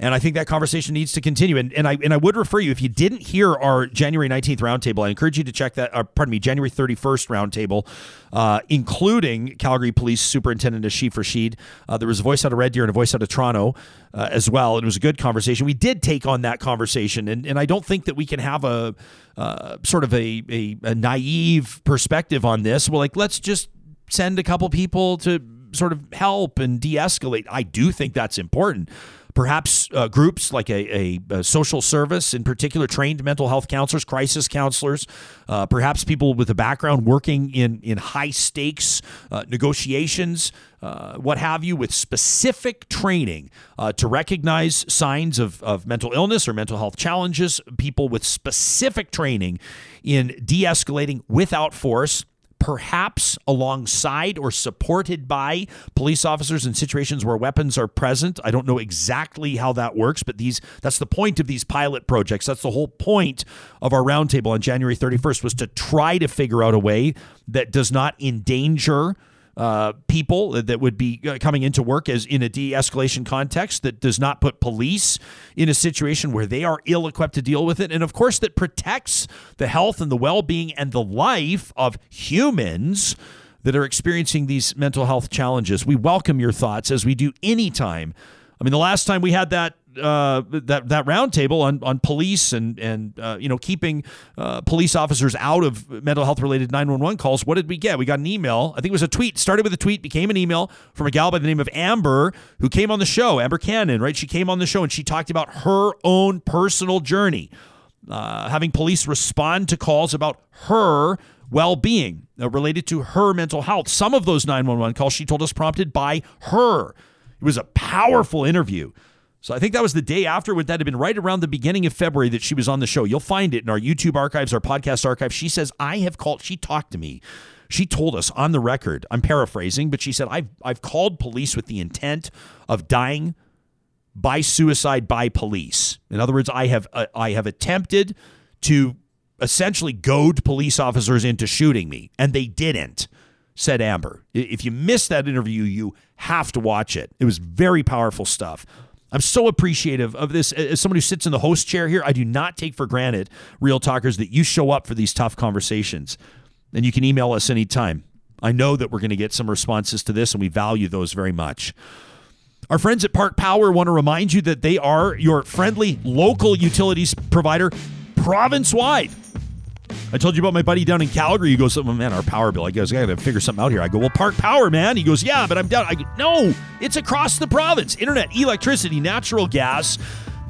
And I think that conversation needs to continue. And, and I and I would refer you if you didn't hear our January 19th roundtable, I encourage you to check that. Uh, pardon me, January 31st roundtable, uh, including Calgary Police Superintendent Asif Rashid. Uh, there was a voice out of Red Deer and a voice out of Toronto uh, as well. It was a good conversation. We did take on that conversation, and and I don't think that we can have a uh, sort of a, a a naive perspective on this. Well, like let's just send a couple people to sort of help and de escalate. I do think that's important. Perhaps uh, groups like a, a, a, social service, in particular, trained mental health counselors, crisis counselors, uh, perhaps people with a background working in, in high stakes uh, negotiations, uh, what have you, with specific training uh, to recognize signs of, of mental illness or mental health challenges, people with specific training in de escalating without force perhaps alongside or supported by police officers in situations where weapons are present. I don't know exactly how that works, but these that's the point of these pilot projects. That's the whole point of our roundtable on January 31st was to try to figure out a way that does not endanger uh, people that would be uh, coming into work as in a de-escalation context that does not put police in a situation where they are ill-equipped to deal with it. And of course that protects the health and the well-being and the life of humans that are experiencing these mental health challenges. We welcome your thoughts as we do anytime. I mean the last time we had that uh, that that roundtable on on police and and uh, you know keeping uh, police officers out of mental health related 911 calls. What did we get? We got an email. I think it was a tweet. Started with a tweet, became an email from a gal by the name of Amber who came on the show. Amber Cannon, right? She came on the show and she talked about her own personal journey, uh, having police respond to calls about her well being uh, related to her mental health. Some of those 911 calls she told us prompted by her. It was a powerful interview. So I think that was the day after. Would that have been right around the beginning of February that she was on the show? You'll find it in our YouTube archives, our podcast archives. She says, I have called, she talked to me. She told us on the record, I'm paraphrasing, but she said, I've, I've called police with the intent of dying by suicide by police. In other words, I have, uh, I have attempted to essentially goad police officers into shooting me, and they didn't, said Amber. If you missed that interview, you have to watch it. It was very powerful stuff. I'm so appreciative of this. As someone who sits in the host chair here, I do not take for granted, Real Talkers, that you show up for these tough conversations. And you can email us anytime. I know that we're going to get some responses to this, and we value those very much. Our friends at Park Power want to remind you that they are your friendly local utilities provider province wide. I told you about my buddy down in Calgary. He goes, oh, man, our power bill. I goes, I got to figure something out here. I go, well, Park Power, man. He goes, yeah, but I'm down. I go, no, it's across the province. Internet, electricity, natural gas.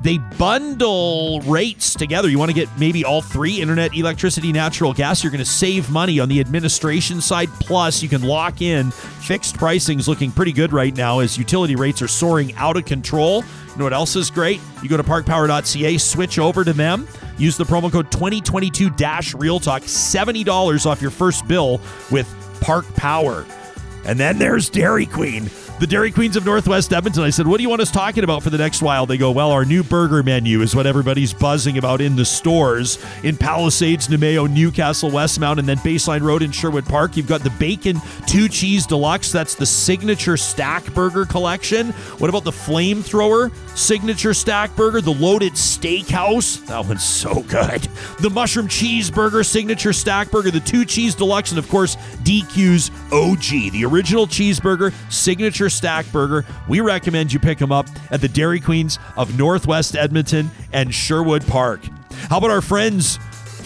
They bundle rates together. You want to get maybe all three internet, electricity, natural gas. You're going to save money on the administration side. Plus, you can lock in fixed pricing is looking pretty good right now as utility rates are soaring out of control. You know what else is great? You go to parkpower.ca, switch over to them Use the promo code 2022 Real Talk, $70 off your first bill with Park Power. And then there's Dairy Queen the Dairy Queens of Northwest Edmonton. I said, What do you want us talking about for the next while? They go, Well, our new burger menu is what everybody's buzzing about in the stores in Palisades, Namao, Newcastle, Westmount, and then Baseline Road in Sherwood Park. You've got the Bacon Two Cheese Deluxe. That's the signature stack burger collection. What about the Flamethrower signature stack burger? The Loaded Steakhouse. That one's so good. The Mushroom Cheeseburger signature stack burger. The Two Cheese Deluxe. And of course, DQ's OG, the original cheeseburger signature stack burger. We recommend you pick them up at the Dairy Queens of Northwest Edmonton and Sherwood Park. How about our friends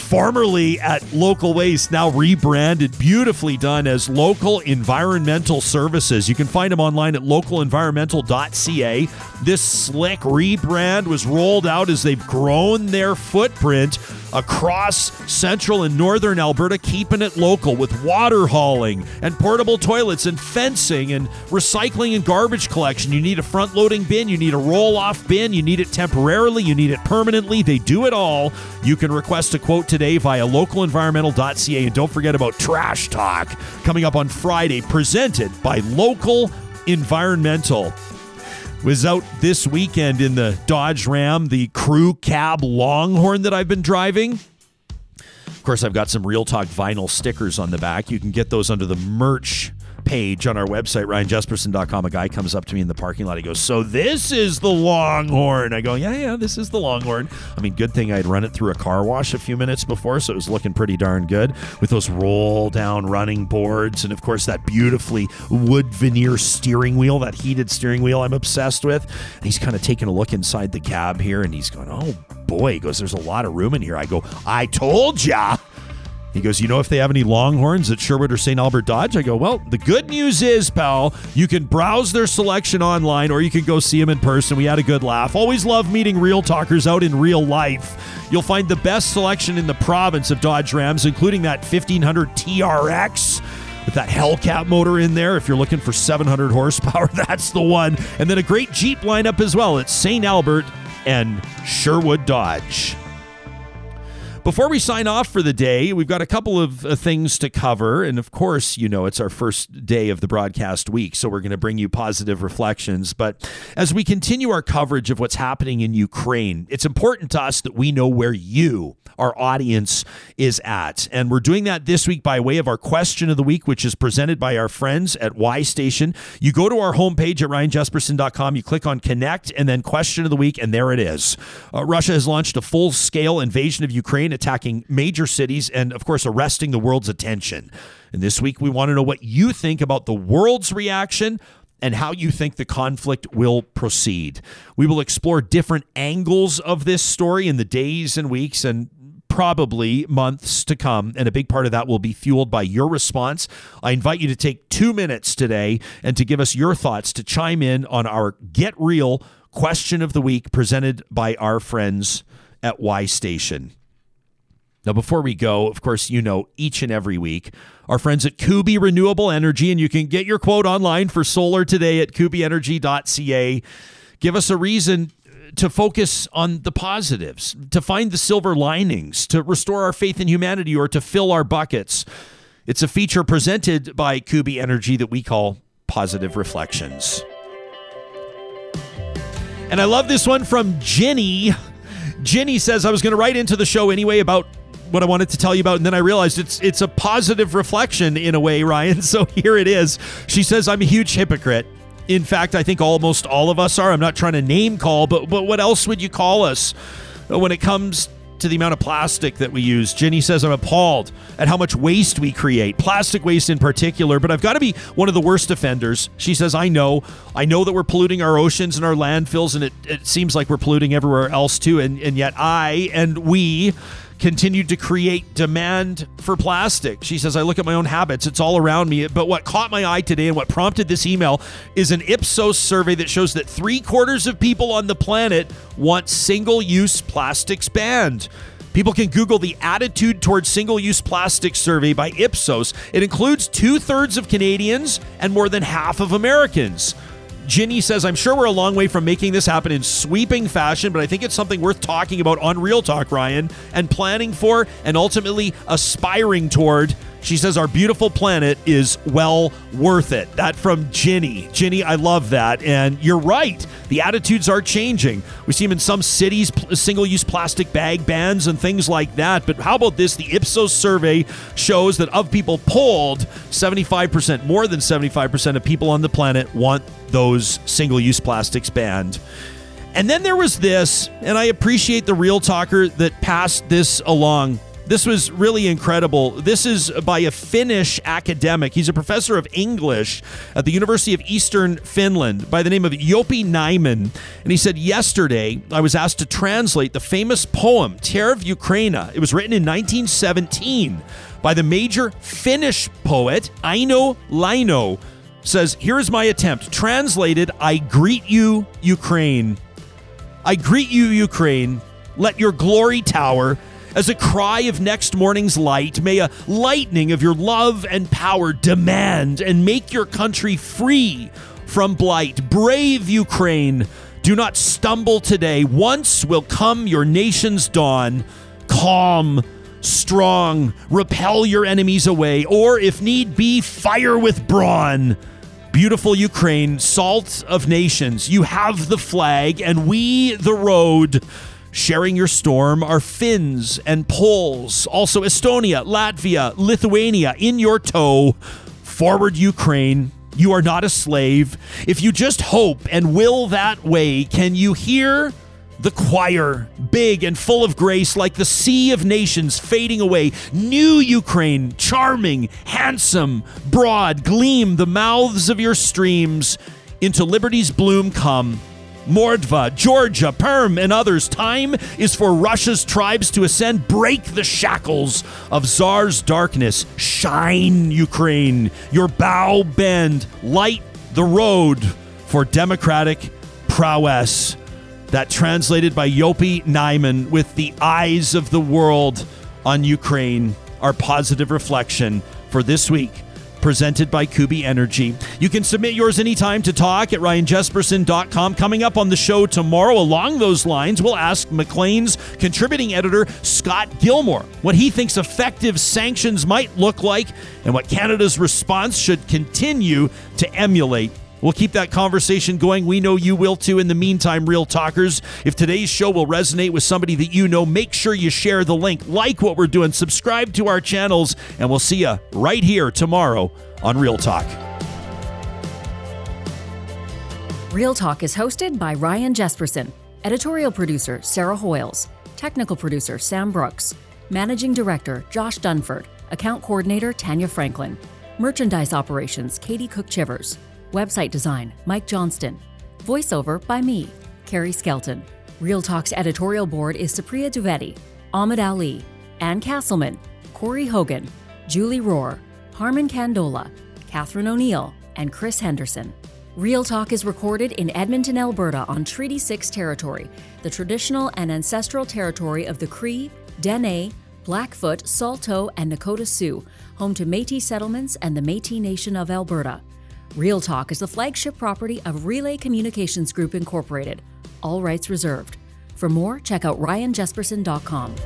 formerly at Local Waste, now rebranded, beautifully done as Local Environmental Services. You can find them online at localenvironmental.ca. This slick rebrand was rolled out as they've grown their footprint across central and northern Alberta, keeping it local with water hauling and portable toilets and fencing and recycling and garbage collection. You need a front loading bin, you need a roll off bin, you need it temporarily, you need it permanently. They do it all. You can request a quote today via localenvironmental.ca. And don't forget about Trash Talk coming up on Friday, presented by Local Environmental was out this weekend in the Dodge Ram, the crew cab Longhorn that I've been driving. Of course, I've got some Real Talk vinyl stickers on the back. You can get those under the merch page on our website, ryanjespersen.com. A guy comes up to me in the parking lot. He goes, So this is the Longhorn. I go, Yeah, yeah, this is the Longhorn. I mean, good thing I'd run it through a car wash a few minutes before, so it was looking pretty darn good with those roll down running boards. And of course, that beautifully wood veneer steering wheel, that heated steering wheel I'm obsessed with. And he's kind of taking a look inside the cab here and he's going, Oh boy. He goes, There's a lot of room in here. I go, I told ya He goes, You know, if they have any Longhorns at Sherwood or St. Albert Dodge? I go, Well, the good news is, pal, you can browse their selection online or you can go see them in person. We had a good laugh. Always love meeting real talkers out in real life. You'll find the best selection in the province of Dodge Rams, including that 1500 TRX with that Hellcat motor in there. If you're looking for 700 horsepower, that's the one. And then a great Jeep lineup as well at St. Albert and Sherwood Dodge. Before we sign off for the day, we've got a couple of uh, things to cover. And of course, you know, it's our first day of the broadcast week, so we're going to bring you positive reflections. But as we continue our coverage of what's happening in Ukraine, it's important to us that we know where you, our audience, is at. And we're doing that this week by way of our question of the week, which is presented by our friends at Y Station. You go to our homepage at ryanjespersen.com, you click on connect, and then question of the week, and there it is. Uh, Russia has launched a full scale invasion of Ukraine attacking major cities and, of course, arresting the world's attention. And this week, we want to know what you think about the world's reaction and how you think the conflict will proceed. We will explore different angles of this story in the days and weeks and probably months to come. And a big part of that will be fueled by your response. I invite you to take two minutes today and to give us your thoughts to chime in on our Get Real question of the week presented by our friends at Y Station. Now, before we go, of course, you know each and every week, our friends at Kuby Renewable Energy, and you can get your quote online for solar today at kubyenergy.ca. Give us a reason to focus on the positives, to find the silver linings, to restore our faith in humanity, or to fill our buckets. It's a feature presented by Kuby Energy that we call Positive Reflections. And I love this one from Jenny. Jenny says, I was going to write into the show anyway about what I wanted to tell you about, and then I realized it's it's a positive reflection in a way, Ryan. So here it is. She says, I'm a huge hypocrite. In fact, I think almost all of us are. I'm not trying to name call, but but what else would you call us when it comes to the amount of plastic that we use. Jenny says, I'm appalled at how much waste we create, plastic waste in particular, but I've got to be one of the worst offenders. She says, I know. I know that we're polluting our oceans and our landfills, and it, it seems like we're polluting everywhere else too. And, and yet I and we continued to create demand for plastic. She says, I look at my own habits, it's all around me. But what caught my eye today and what prompted this email is an Ipsos survey that shows that three quarters of people on the planet want single use plastics banned. People can Google the Attitude Towards Single Use Plastic survey by Ipsos. It includes two thirds of Canadians and more than half of Americans. Ginny says, I'm sure we're a long way from making this happen in sweeping fashion, but I think it's something worth talking about on Real Talk, Ryan, and planning for and ultimately aspiring toward. She says, Our beautiful planet is well worth it. That from Ginny. Ginny, I love that. And you're right. The attitudes are changing. We see them in some cities, single use plastic bag bans and things like that. But how about this? The Ipsos survey shows that of people polled, 75%, more than 75% of people on the planet want those single use plastics banned. And then there was this, and I appreciate the real talker that passed this along. This was really incredible. This is by a Finnish academic. He's a professor of English at the University of Eastern Finland by the name of Jopi Nyman. And he said, Yesterday, I was asked to translate the famous poem, Terve Ukraina. It was written in 1917 by the major Finnish poet Eino Leino says, Here is my attempt. Translated, I greet you, Ukraine. I greet you, Ukraine. Let your glory tower. As a cry of next morning's light, may a lightning of your love and power demand and make your country free from blight. Brave Ukraine, do not stumble today. Once will come your nation's dawn. Calm, strong, repel your enemies away, or if need be, fire with brawn. Beautiful Ukraine, salt of nations, you have the flag, and we the road. Sharing your storm are Finns and Poles, also Estonia, Latvia, Lithuania in your tow. Forward, Ukraine. You are not a slave. If you just hope and will that way, can you hear the choir, big and full of grace, like the sea of nations fading away. New Ukraine, charming, handsome, broad, gleam the mouths of your streams. Into liberty's bloom come. Mordva, Georgia, Perm, and others. Time is for Russia's tribes to ascend, break the shackles of Tsar's darkness. Shine, Ukraine. Your bow bend, light the road for democratic prowess. That translated by Jopi Nyman with the eyes of the world on Ukraine, our positive reflection for this week presented by Kuby Energy. You can submit yours anytime to talk at ryanjespersen.com. Coming up on the show tomorrow, along those lines, we'll ask Maclean's contributing editor, Scott Gilmore, what he thinks effective sanctions might look like and what Canada's response should continue to emulate We'll keep that conversation going. We know you will too. In the meantime, Real Talkers, if today's show will resonate with somebody that you know, make sure you share the link, like what we're doing, subscribe to our channels, and we'll see you right here tomorrow on Real Talk. Real Talk is hosted by Ryan Jespersen, editorial producer Sarah Hoyles, technical producer Sam Brooks, managing director Josh Dunford, account coordinator Tanya Franklin, merchandise operations Katie Cook Chivers. Website design Mike Johnston. Voiceover by me, Carrie Skelton. Real Talk's editorial board is Supriya Dwivedi, Ahmed Ali, Ann Castleman, Corey Hogan, Julie Rohr, Harman Kandola, Catherine O'Neill, and Chris Henderson. Real Talk is recorded in Edmonton, Alberta on Treaty 6 territory, the traditional and ancestral territory of the Cree, Dene, Blackfoot, Saulteaux, and Nakota Sioux, home to Metis settlements and the Metis Nation of Alberta. Real Talk is the flagship property of Relay Communications Group Incorporated. All rights reserved. For more, check out ryanjespersen.com.